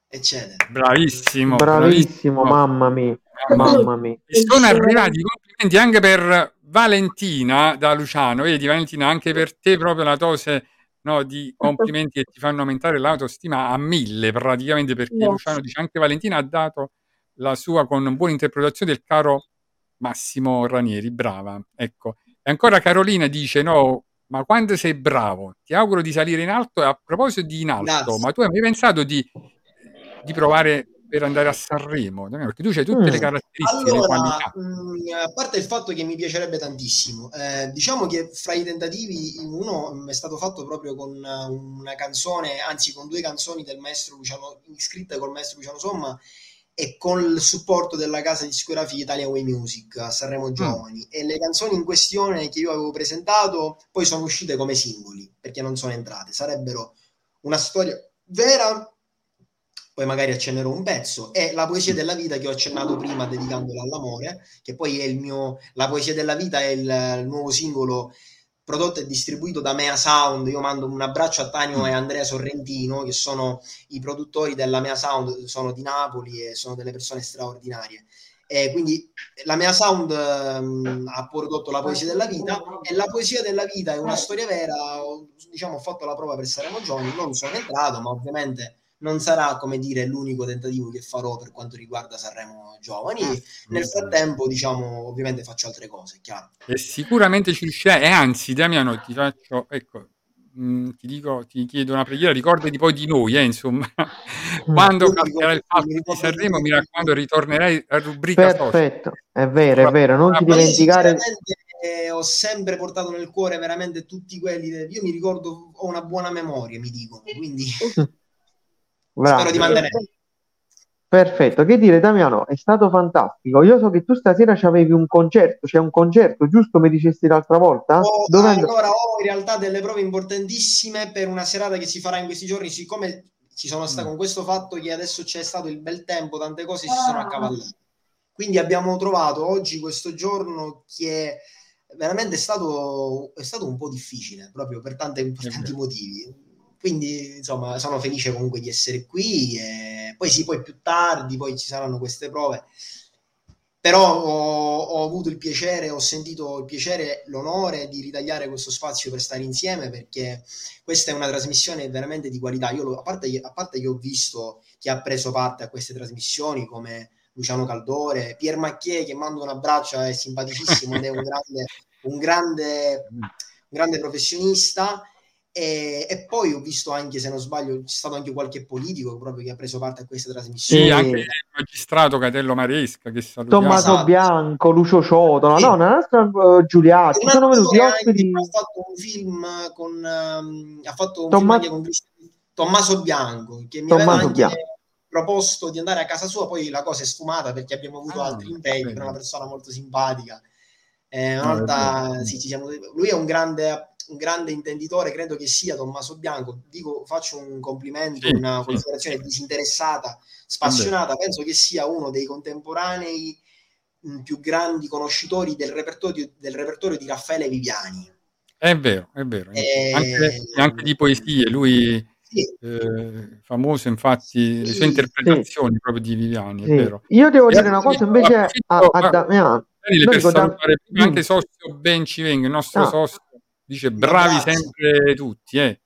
eccetera. Bravissimo, Bravissimo, bravissimo. mamma mia, mamma mia. E sono arrivati i complimenti anche per Valentina da Luciano. Vedi, Valentina, anche per te proprio la dose no, di complimenti che ti fanno aumentare l'autostima a mille praticamente, perché Grazie. Luciano dice anche Valentina ha dato la sua con buona interpretazione del caro Massimo Ranieri. Brava, ecco. E ancora Carolina dice: No, ma quando sei bravo, ti auguro di salire in alto. E a proposito di in alto, ma tu hai mai pensato di, di provare per andare a Sanremo? Perché tu c'hai tutte le Mm. caratteristiche, le Allora, qualità. mh, a parte il fatto che mi piacerebbe tantissimo, eh, diciamo che fra i tentativi uno mh, è stato fatto proprio con eh, una canzone, anzi con due canzoni del maestro Luciano, scritte col maestro Luciano Somma e con il supporto della casa discografica Italia Way Music a Sanremo Giovani. E le canzoni in questione che io avevo presentato poi sono uscite come singoli perché non sono entrate. Sarebbero una storia vera poi magari accennerò un pezzo, e La poesia della vita che ho accennato prima dedicandola all'amore, che poi è il mio, La poesia della vita è il, il nuovo singolo prodotto e distribuito da Mea Sound, io mando un abbraccio a Tanio e Andrea Sorrentino, che sono i produttori della Mea Sound, sono di Napoli e sono delle persone straordinarie. E quindi la Mea Sound ehm, ha prodotto la poesia della vita e la poesia della vita è una storia vera, ho, diciamo ho fatto la prova per Saremo Giovani, non sono entrato, ma ovviamente non sarà come dire l'unico tentativo che farò per quanto riguarda Sanremo Giovani. Nel frattempo, diciamo, ovviamente faccio altre cose, è chiaro. E sicuramente ci riuscirai. E anzi, Damiano, ti faccio, ecco, mh, ti dico, ti chiedo una preghiera, ricordati poi di noi, eh, insomma. Quando Io mi capiterà il fatto di Sanremo, mi raccomando, ritornerai a rubrica social. Perfetto, è vero, è vero, non ti dimenticare. eh, ho sempre portato nel cuore veramente tutti quelli. Io mi ricordo, ho una buona memoria, mi dicono, quindi [laughs] Bravo. spero di mantenere. Perfetto, che dire Damiano, è stato fantastico. Io so che tu stasera c'avevi un concerto, c'è un concerto, giusto mi dicesti l'altra volta? Ho- Dove and- allora, ho in realtà delle prove importantissime per una serata che si farà in questi giorni, siccome ci sono stato con questo fatto che adesso c'è stato il bel tempo, tante cose si sono accavallate. Quindi abbiamo trovato oggi questo giorno che veramente è stato, è stato un po' difficile, proprio per tante- per tanti motivi. Quindi, insomma, sono felice comunque di essere qui. E poi sì, poi più tardi, poi ci saranno queste prove. Però ho, ho avuto il piacere, ho sentito il piacere, l'onore di ritagliare questo spazio per stare insieme perché questa è una trasmissione veramente di qualità. Io, lo- a, parte, a parte che ho visto chi ha preso parte a queste trasmissioni come Luciano Caldore, Pier Macchie che mando un abbraccio, è simpaticissimo ed è un grande, [laughs] un grande, un grande professionista. E, e poi ho visto anche, se non sbaglio, c'è stato anche qualche politico proprio che ha preso parte a queste trasmissioni. Sì, anche il magistrato Catello Maresca che salutiamo. Tommaso Esatto. Bianco, Lucio Ciotola, no, una nostra uh, Giuliatti, Un sono venuti ospiti. ha fatto un film con ehm, ha fatto un Tomma- film anche con Tommaso Bianco che mi Tommaso anche Bianco. proposto di andare a casa sua poi la cosa è sfumata perché abbiamo avuto Ah, altri impegni per una persona molto simpatica Eh, una è volta sì, ci siamo- lui è un grande un grande intenditore credo che sia Tommaso Bianco dico faccio un complimento Sì, una sì. considerazione disinteressata spassionata penso che sia uno dei contemporanei mh, più grandi conoscitori del repertorio, del repertorio di Raffaele Viviani. È vero, è vero. Eh, Anche, anche di poesie, lui Sì, eh, famoso infatti, le sue Sì, interpretazioni proprio di Viviani, è Sì. vero. Io devo E dire una cosa invece a, approfitto- a Damiano. Daniele, No, per dico, da- dimmi. anche Sossio Ben ci venga, il nostro Ah. Sossio dice bravi abbraccio. sempre tutti, eh.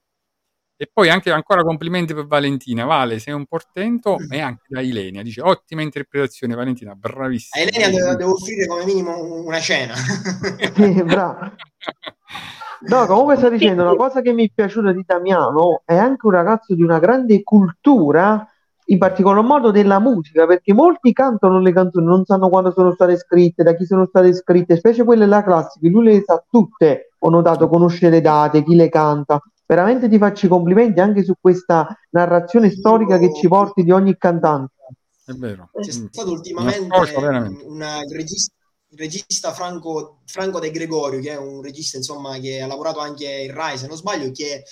E poi anche ancora complimenti per Valentina, Vale, sei un portento e anche da Ilenia, dice ottima interpretazione Valentina, a bravissima. Elenia devo, devo offrire come minimo una cena. [laughs] Bravo. No, comunque sto dicendo una cosa che mi è piaciuta di Damiano è anche un ragazzo di una grande cultura, in particolar modo della musica, perché molti cantano le canzoni, non sanno quando sono state scritte, da chi sono state scritte, specie quelle là classiche, lui le sa tutte, ho notato, conosce le date, chi le canta. Veramente ti faccio i complimenti anche su questa narrazione storica che ci porti di ogni cantante. È vero. C'è Mm. stato ultimamente una- il regista, il regista Franco, Franco De Gregorio, che è un regista insomma, che ha lavorato anche in Rai, se non sbaglio, che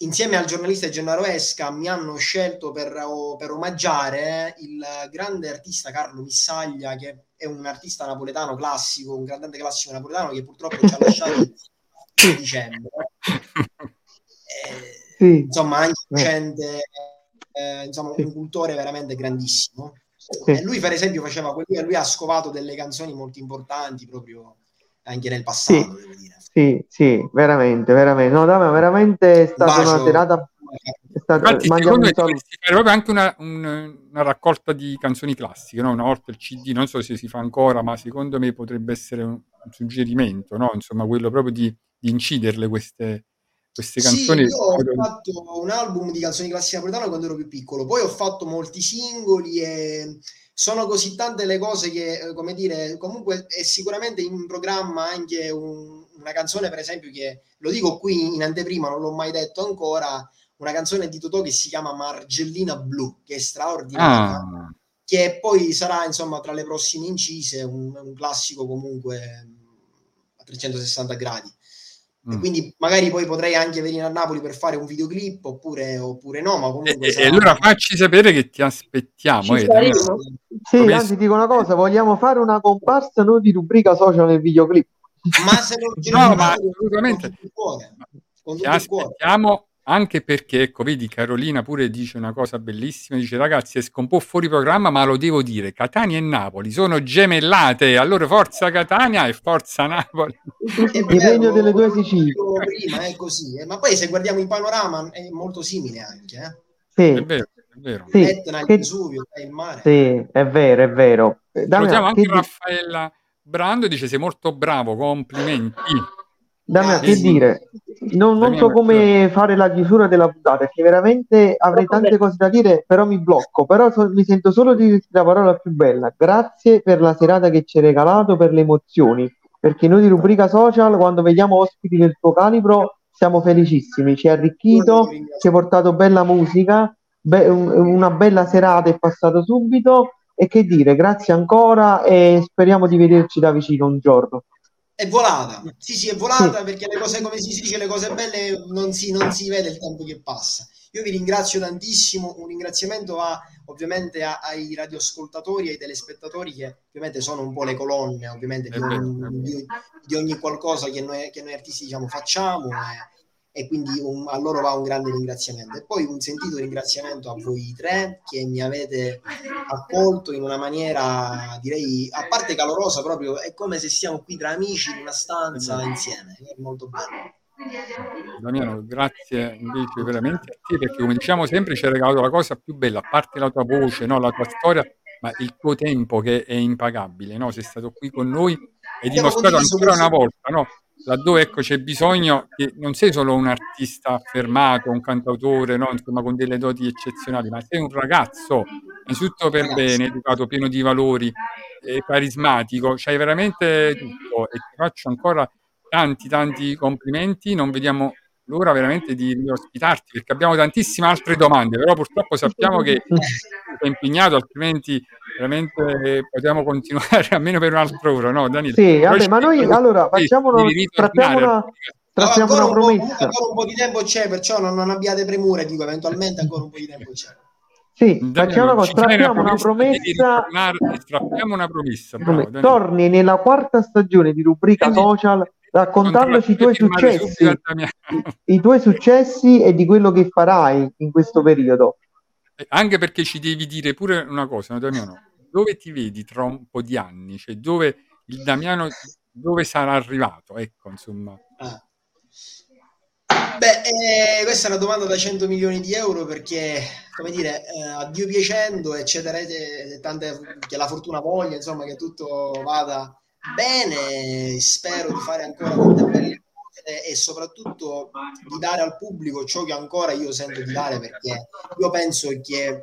insieme al giornalista Gennaro Esca mi hanno scelto per, per omaggiare il grande artista Carlo Missaglia, che è un artista napoletano classico, un cantante classico napoletano che purtroppo ci ha [laughs] lasciato a dicembre. Eh, Sì. insomma, anche Eh. gente, eh, insomma, Sì. un cultore veramente grandissimo. Sì. E lui, per esempio, faceva quello, lui ha scovato delle canzoni molto importanti proprio anche nel passato, Sì. devo dire. Sì, sì, veramente, veramente. No, Damiano, veramente è stata una bacio. serata. È stata, Infatti, secondo un me fare proprio anche una, un- una raccolta di canzoni classiche, no? Una volta il CD, non so se si fa ancora, ma secondo me potrebbe essere un, un suggerimento, no? Insomma, quello proprio di, di inciderle queste, queste Sì, canzoni. io ho fatto un album di canzoni classiche napoletane quando ero più piccolo, poi ho fatto molti singoli e sono così tante le cose che, eh, come dire, comunque è sicuramente in programma anche un- una canzone, per esempio, che lo dico qui in anteprima, non l'ho mai detto ancora, una canzone di Totò che si chiama Margellina Blu, che è straordinaria, Ah, che poi sarà, insomma, tra le prossime incise, un, un classico comunque a 360 gradi. E mm. quindi magari poi potrei anche venire a Napoli per fare un videoclip oppure, oppure no, ma E, comunque e- e sarà- allora facci sapere che ti aspettiamo. Ci eh, saremo. Sì, Come- anzi, dico una cosa, vogliamo fare una comparsa noi di rubrica social nel videoclip. ma se non ce [laughs] No, ma assolutamente. con tutto il cuore, con Ti tutto cuore. aspettiamo anche perché, ecco, vedi, Carolina pure dice una cosa bellissima, dice ragazzi esco un po' fuori programma, ma lo devo dire, Catania e Napoli sono gemellate, allora forza Catania e forza Napoli. [laughs] È Il regno delle due Sicilie. Prima è così, eh, ma poi se guardiamo il panorama è molto simile anche, eh. È Sì, vero, è vero. sì, Etna, il che- Vesuvio, eh, il mare. sì, è vero, è vero. Eh, Salutiamo anche che, Raffaella Brando, dice sei molto bravo, complimenti. Damiano, che dire? Non, non so come fare la chiusura della puntata, perché veramente avrei tante cose da dire, però mi blocco. Però so- mi sento solo di dirti la parola più bella. Grazie per la serata che ci hai regalato, per le emozioni. Perché noi di rubrica social, quando vediamo ospiti del tuo calibro, siamo felicissimi. Ci hai arricchito, ci hai portato bella musica, be- un- una bella serata è passata subito e che dire, grazie ancora e speriamo di vederci da vicino un giorno. È volata, sì. Sì è volata perché le cose come si dice, le cose belle non si, non si vede il tempo che passa. Io vi ringrazio tantissimo, un ringraziamento a, ovviamente a- ai radioascoltatori e ai telespettatori che ovviamente sono un po' le colonne ovviamente di, ogni, di- di ogni qualcosa che noi, che noi artisti diciamo, facciamo e, e quindi un- a loro va un grande ringraziamento. E poi un sentito ringraziamento a voi tre che mi avete accolto in una maniera direi a parte calorosa proprio, è come se stiamo qui tra amici in una stanza insieme, è molto bello. Damiano, grazie invece veramente a te perché come diciamo sempre ci hai regalato la cosa più bella, a parte la tua voce, no, la tua storia, ma il tuo tempo che è impagabile, no? Sei stato qui con noi e dimostrato ancora una volta, no? Laddove ecco, c'è bisogno che non sei solo un artista affermato, un cantautore, no? Insomma, con delle doti eccezionali, ma sei un ragazzo, innanzitutto per bene, educato, pieno di valori, eh, carismatico, c'hai veramente tutto e ti faccio ancora tanti tanti complimenti, non vediamo l'ora veramente di riospitarti perché abbiamo tantissime altre domande, però purtroppo sappiamo che [laughs] sei impegnato, altrimenti veramente potremmo continuare [laughs] almeno per un'altra ora, no Daniele? Sì, vabbè, ma noi allora facciamo una, trattiamo una. No, trattiamo ancora una un, promessa. ancora un po' di tempo c'è, perciò non, non abbiate premure, dico eventualmente ancora un po' di tempo c'è. Sì, facciamo Daniele, ci fai una trattiamo una promessa, strappiamo una promessa, bravo Daniele. Torni nella quarta stagione di rubrica Quindi social raccontandoci i tuoi successi, i, i tuoi successi e di quello che farai in questo periodo. Eh, Anche perché ci devi dire pure una cosa, no, Damiano, dove ti vedi tra un po' di anni? Cioè dove il Damiano dove sarà arrivato? Ecco, insomma. Ah. Beh, eh, questa è una domanda da 100 milioni di euro perché, come dire, eh, a Dio piacendo, eccetera, e tante, che la fortuna voglia, insomma, che tutto vada bene, spero di fare ancora tante belle cose e soprattutto di dare al pubblico ciò che ancora io sento di dare perché io penso che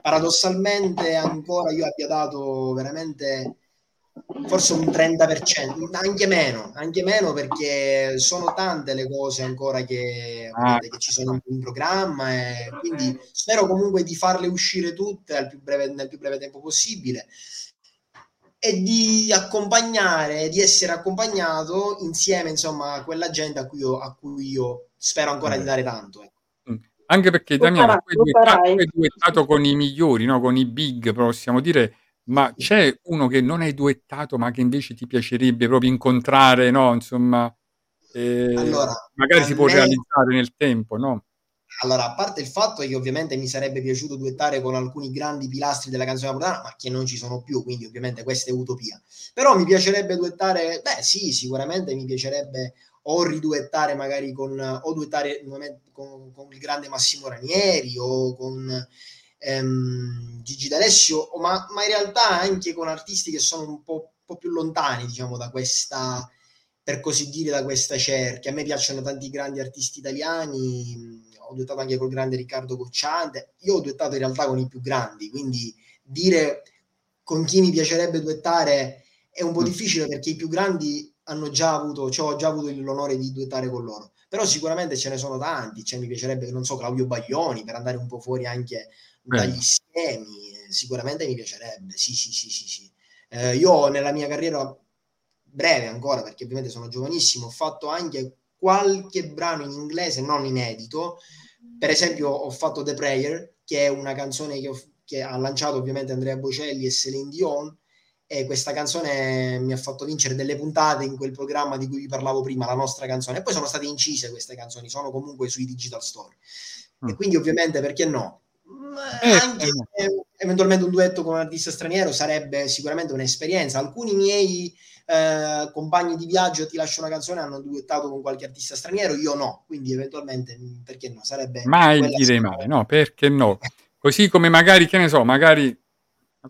paradossalmente ancora io abbia dato veramente forse un 30%, anche meno, anche meno perché sono tante le cose ancora che, che ci sono in programma e quindi spero comunque di farle uscire tutte più breve, nel più breve tempo possibile e di accompagnare, di essere accompagnato insieme insomma a quella gente a cui io, a cui io spero ancora di dare tanto. ecco. Mm. Anche perché Damiano, hai duettato, con i migliori, no? con i big, possiamo dire, ma c'è uno che non hai duettato, ma che invece ti piacerebbe proprio incontrare, no? Insomma, eh, Allora, magari si può me- realizzare nel tempo, no? Allora, a parte il fatto che ovviamente mi sarebbe piaciuto duettare con alcuni grandi pilastri della canzone napoletana, ma che non ci sono più, quindi ovviamente questa è utopia. Però mi piacerebbe duettare, beh sì, sicuramente mi piacerebbe o riduettare magari con, o duettare con, con il grande Massimo Ranieri o con ehm, Gigi D'Alessio, ma, ma in realtà anche con artisti che sono un po', po' più lontani, diciamo, da questa, per così dire, da questa cerchia. A me piacciono tanti grandi artisti italiani, ho duettato anche col grande Riccardo Cocciante, io ho duettato in realtà con i più grandi, quindi dire con chi mi piacerebbe duettare è un po' Mm. difficile perché i più grandi hanno già avuto, cioè, ho già avuto l'onore di duettare con loro. Però sicuramente ce ne sono tanti, cioè mi piacerebbe, non so, Claudio Baglioni per andare un po' fuori anche Bello. dagli schemi, eh, sicuramente mi piacerebbe, sì, sì, sì, sì, sì. Eh, io nella mia carriera breve ancora, perché ovviamente sono giovanissimo, ho fatto anche qualche brano in inglese non inedito, per esempio ho fatto The Prayer, che è una canzone che, ho- che ha lanciato ovviamente Andrea Bocelli e Celine Dion, e questa canzone mi ha fatto vincere delle puntate in quel programma di cui vi parlavo prima, la nostra canzone, e poi sono state incise queste canzoni, sono comunque sui digital store. E Mm. quindi ovviamente perché no? Ma Eh, anche eh, no. eh, eventualmente un duetto con un artista straniero sarebbe sicuramente un'esperienza. Alcuni miei eh, compagni di viaggio ti lascio una canzone hanno duettato con qualche artista straniero, io no, quindi eventualmente mh, perché no? Sarebbe Mai quella dire sicuramente- mai, no? Perché no? Così come magari, che ne so, magari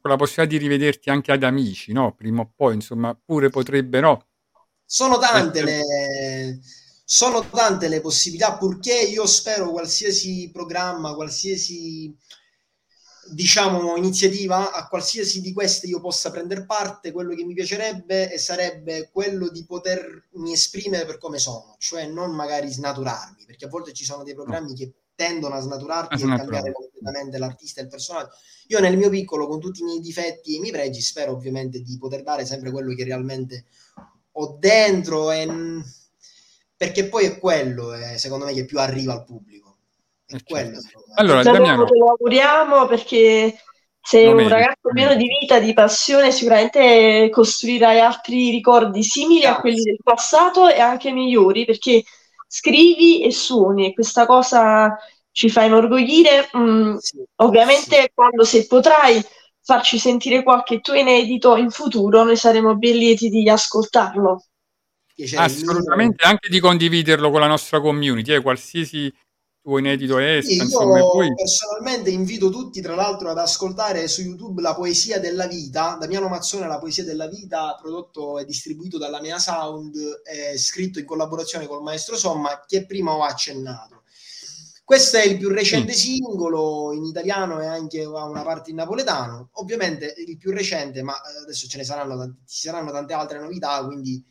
con la possibilità di rivederti anche ad amici, no? Prima o poi, insomma, pure potrebbe, no? Sono tante le sono tante le possibilità, purché io spero qualsiasi programma, qualsiasi diciamo iniziativa, a qualsiasi di queste io possa prendere parte, quello che mi piacerebbe e sarebbe quello di potermi esprimere per come sono, cioè non magari snaturarmi, perché a volte ci sono dei programmi che tendono a snaturarti A e cambiare completamente l'artista e il personaggio. Io nel mio piccolo, con tutti i miei difetti e i miei pregi, spero ovviamente di poter dare sempre quello che realmente ho dentro, e, perché poi è quello, eh, secondo me, che più arriva al pubblico. È Eh, quello, certo. me. Allora, Damiano, Damiano, te lo auguriamo perché sei un ragazzo pieno di vita, di passione, sicuramente costruirai altri ricordi simili a Grazie. quelli del passato e anche migliori perché scrivi e suoni e questa cosa ci fa inorgoglire. Mm, Sì, ovviamente sì. quando se potrai farci sentire qualche tuo inedito in futuro, noi saremo ben lieti di ascoltarlo. Assolutamente anche di condividerlo con la nostra community, eh, qualsiasi tuo inedito Sì, insomma, e io poi personalmente invito tutti, tra l'altro, ad ascoltare su YouTube La poesia della vita, Damiano Mazzone, La poesia della vita, prodotto e distribuito dalla Mea Sound, eh, scritto in collaborazione col maestro Somma, che prima ho accennato. Questo è il più recente singolo in italiano e anche ha una parte in napoletano. Ovviamente il più recente, ma eh, adesso ce ne saranno, ci saranno tante altre novità, quindi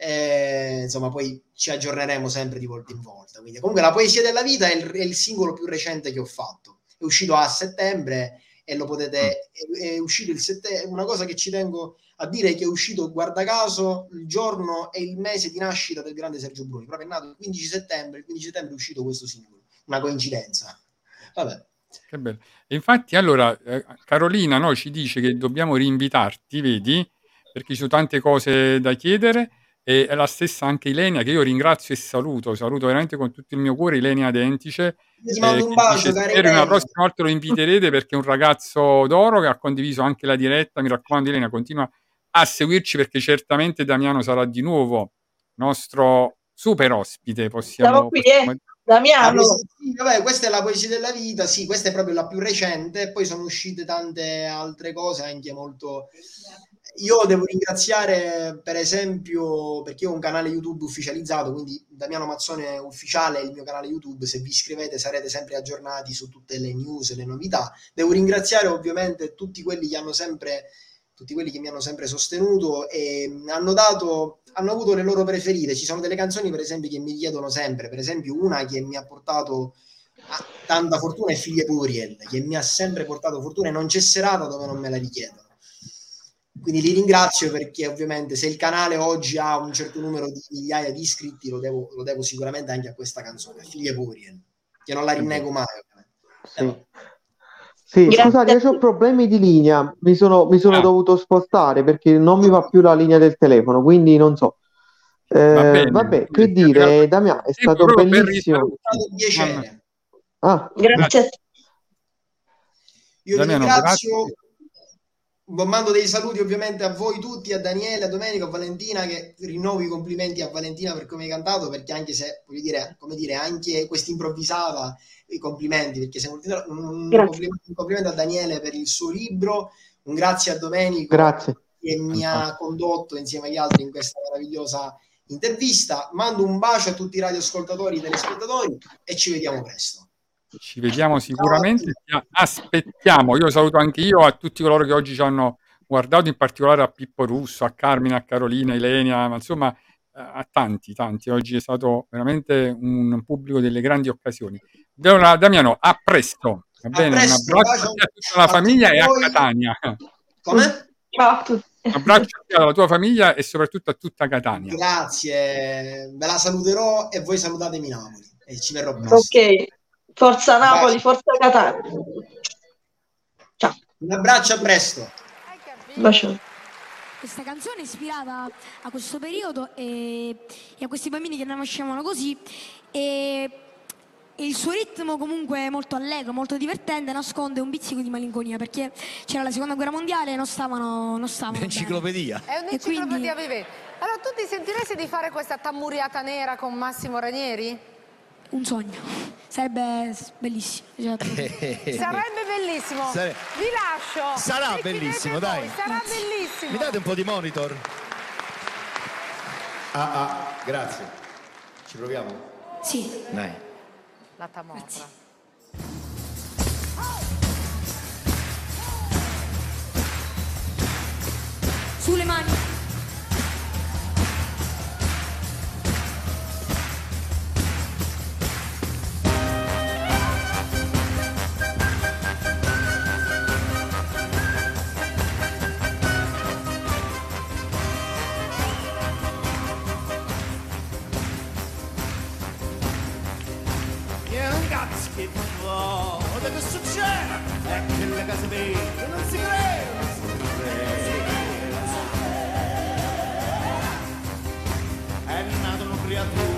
eh, insomma poi ci aggiorneremo sempre di volta in volta. Quindi, comunque la poesia della vita è il, è il singolo più recente che ho fatto. È uscito a settembre e lo potete... È, è uscito il settembre... Una cosa che ci tengo a dire è che è uscito, guarda caso, il giorno e il mese di nascita del grande Sergio Bruni. Proprio è nato il 15 settembre, il 15 settembre è uscito questo singolo. Una coincidenza. Vabbè. Che bello. Infatti, allora, eh, Carolina no, ci dice che dobbiamo rinvitarti, vedi, perché ci sono tante cose da chiedere. E è la stessa anche Ilenia, che io ringrazio e saluto, saluto veramente con tutto il mio cuore Ilenia Dentice, Io ti eh, un bacio, spero una prossima volta lo inviterete perché è un ragazzo d'oro che ha condiviso anche la diretta. Mi raccomando, Ilenia, continua a seguirci perché certamente Damiano sarà di nuovo nostro super ospite, possiamo, Siamo qui, possiamo eh. Ah, Damiano, questa- sì, vabbè, questa è la poesia della vita, sì, questa è proprio la più recente, poi sono uscite tante altre cose anche molto... Io devo ringraziare, per esempio, perché ho un canale YouTube ufficializzato, quindi Damiano Mazzone Ufficiale è il mio canale YouTube, se vi iscrivete sarete sempre aggiornati su tutte le news le novità. Devo ringraziare ovviamente tutti quelli che hanno sempre, tutti quelli che mi hanno sempre sostenuto e hanno dato, hanno avuto le loro preferite. Ci sono delle canzoni, per esempio, che mi chiedono sempre, per esempio una che mi ha portato tanta fortuna è Figlie Puriel, che mi ha sempre portato fortuna e non c'è serata dove non me la richiedono. Quindi li ringrazio perché ovviamente se il canale oggi ha un certo numero di migliaia di iscritti lo devo, lo devo sicuramente anche a questa canzone, Figlie Puriel, che non la rinnego mai. Sì. Sì, Grazie scusate, io ho problemi di linea, mi sono, mi sono Ah. dovuto spostare perché non mi va più la linea del telefono, quindi non so. Va Eh, bene, vabbè, che dire, Damiano, è stato bellissimo. È stato un piacere. Ah, grazie a te. Io Damiano, ringrazio, grazie. Mando dei saluti ovviamente a voi tutti, a Daniele, a Domenico, a Valentina, che rinnovo i complimenti a Valentina per come hai cantato, perché anche se, voglio dire, come dire, anche questa improvvisata, i complimenti, perché sei un, un, complimento, un complimento a Daniele per il suo libro, un grazie a Domenico grazie. che mi ha condotto insieme agli altri in questa meravigliosa intervista. Mando un bacio a tutti i radioascoltatori e telespettatori e ci vediamo presto. Ci vediamo sicuramente, ti aspettiamo. Io saluto anche io a tutti coloro che oggi ci hanno guardato, in particolare a Pippo Russo, a Carmine, a Carolina, a Ilenia, ma insomma eh, a tanti, tanti. Oggi è stato veramente un pubblico delle grandi occasioni. Allora, Damiano, a presto. Va bene, presto, un abbraccio a a tutta la a famiglia e a. Catania. Come? Ciao a tutti. Un abbraccio a alla tua famiglia e soprattutto a tutta Catania. Grazie, ve la saluterò e voi salutatemi Napoli e ci verrò presto. Ok, forza Napoli, Bye. forza Catania. Ciao, Un abbraccio, a presto. bacio. Questa canzone è ispirata a questo periodo e, e a questi bambini che nascevano così e, e il suo ritmo comunque molto allegro, molto divertente nasconde un pizzico di malinconia perché c'era la seconda guerra mondiale e non stavano, non stavano bene. Enciclopedia. È un'enciclopedia vivente. Allora tu ti sentiresti di fare questa tammuriata nera con Massimo Ranieri? Un sogno, sarebbe bellissimo. cioè, [laughs] Sarebbe bellissimo. Sare- Vi lascio. Sarà Decidete bellissimo, voi, dai. Sarà bellissimo. Mi date un po' di monitor? Ah, ah, grazie. Ci proviamo? sì, Dai. La tamorra. sulle mani. Le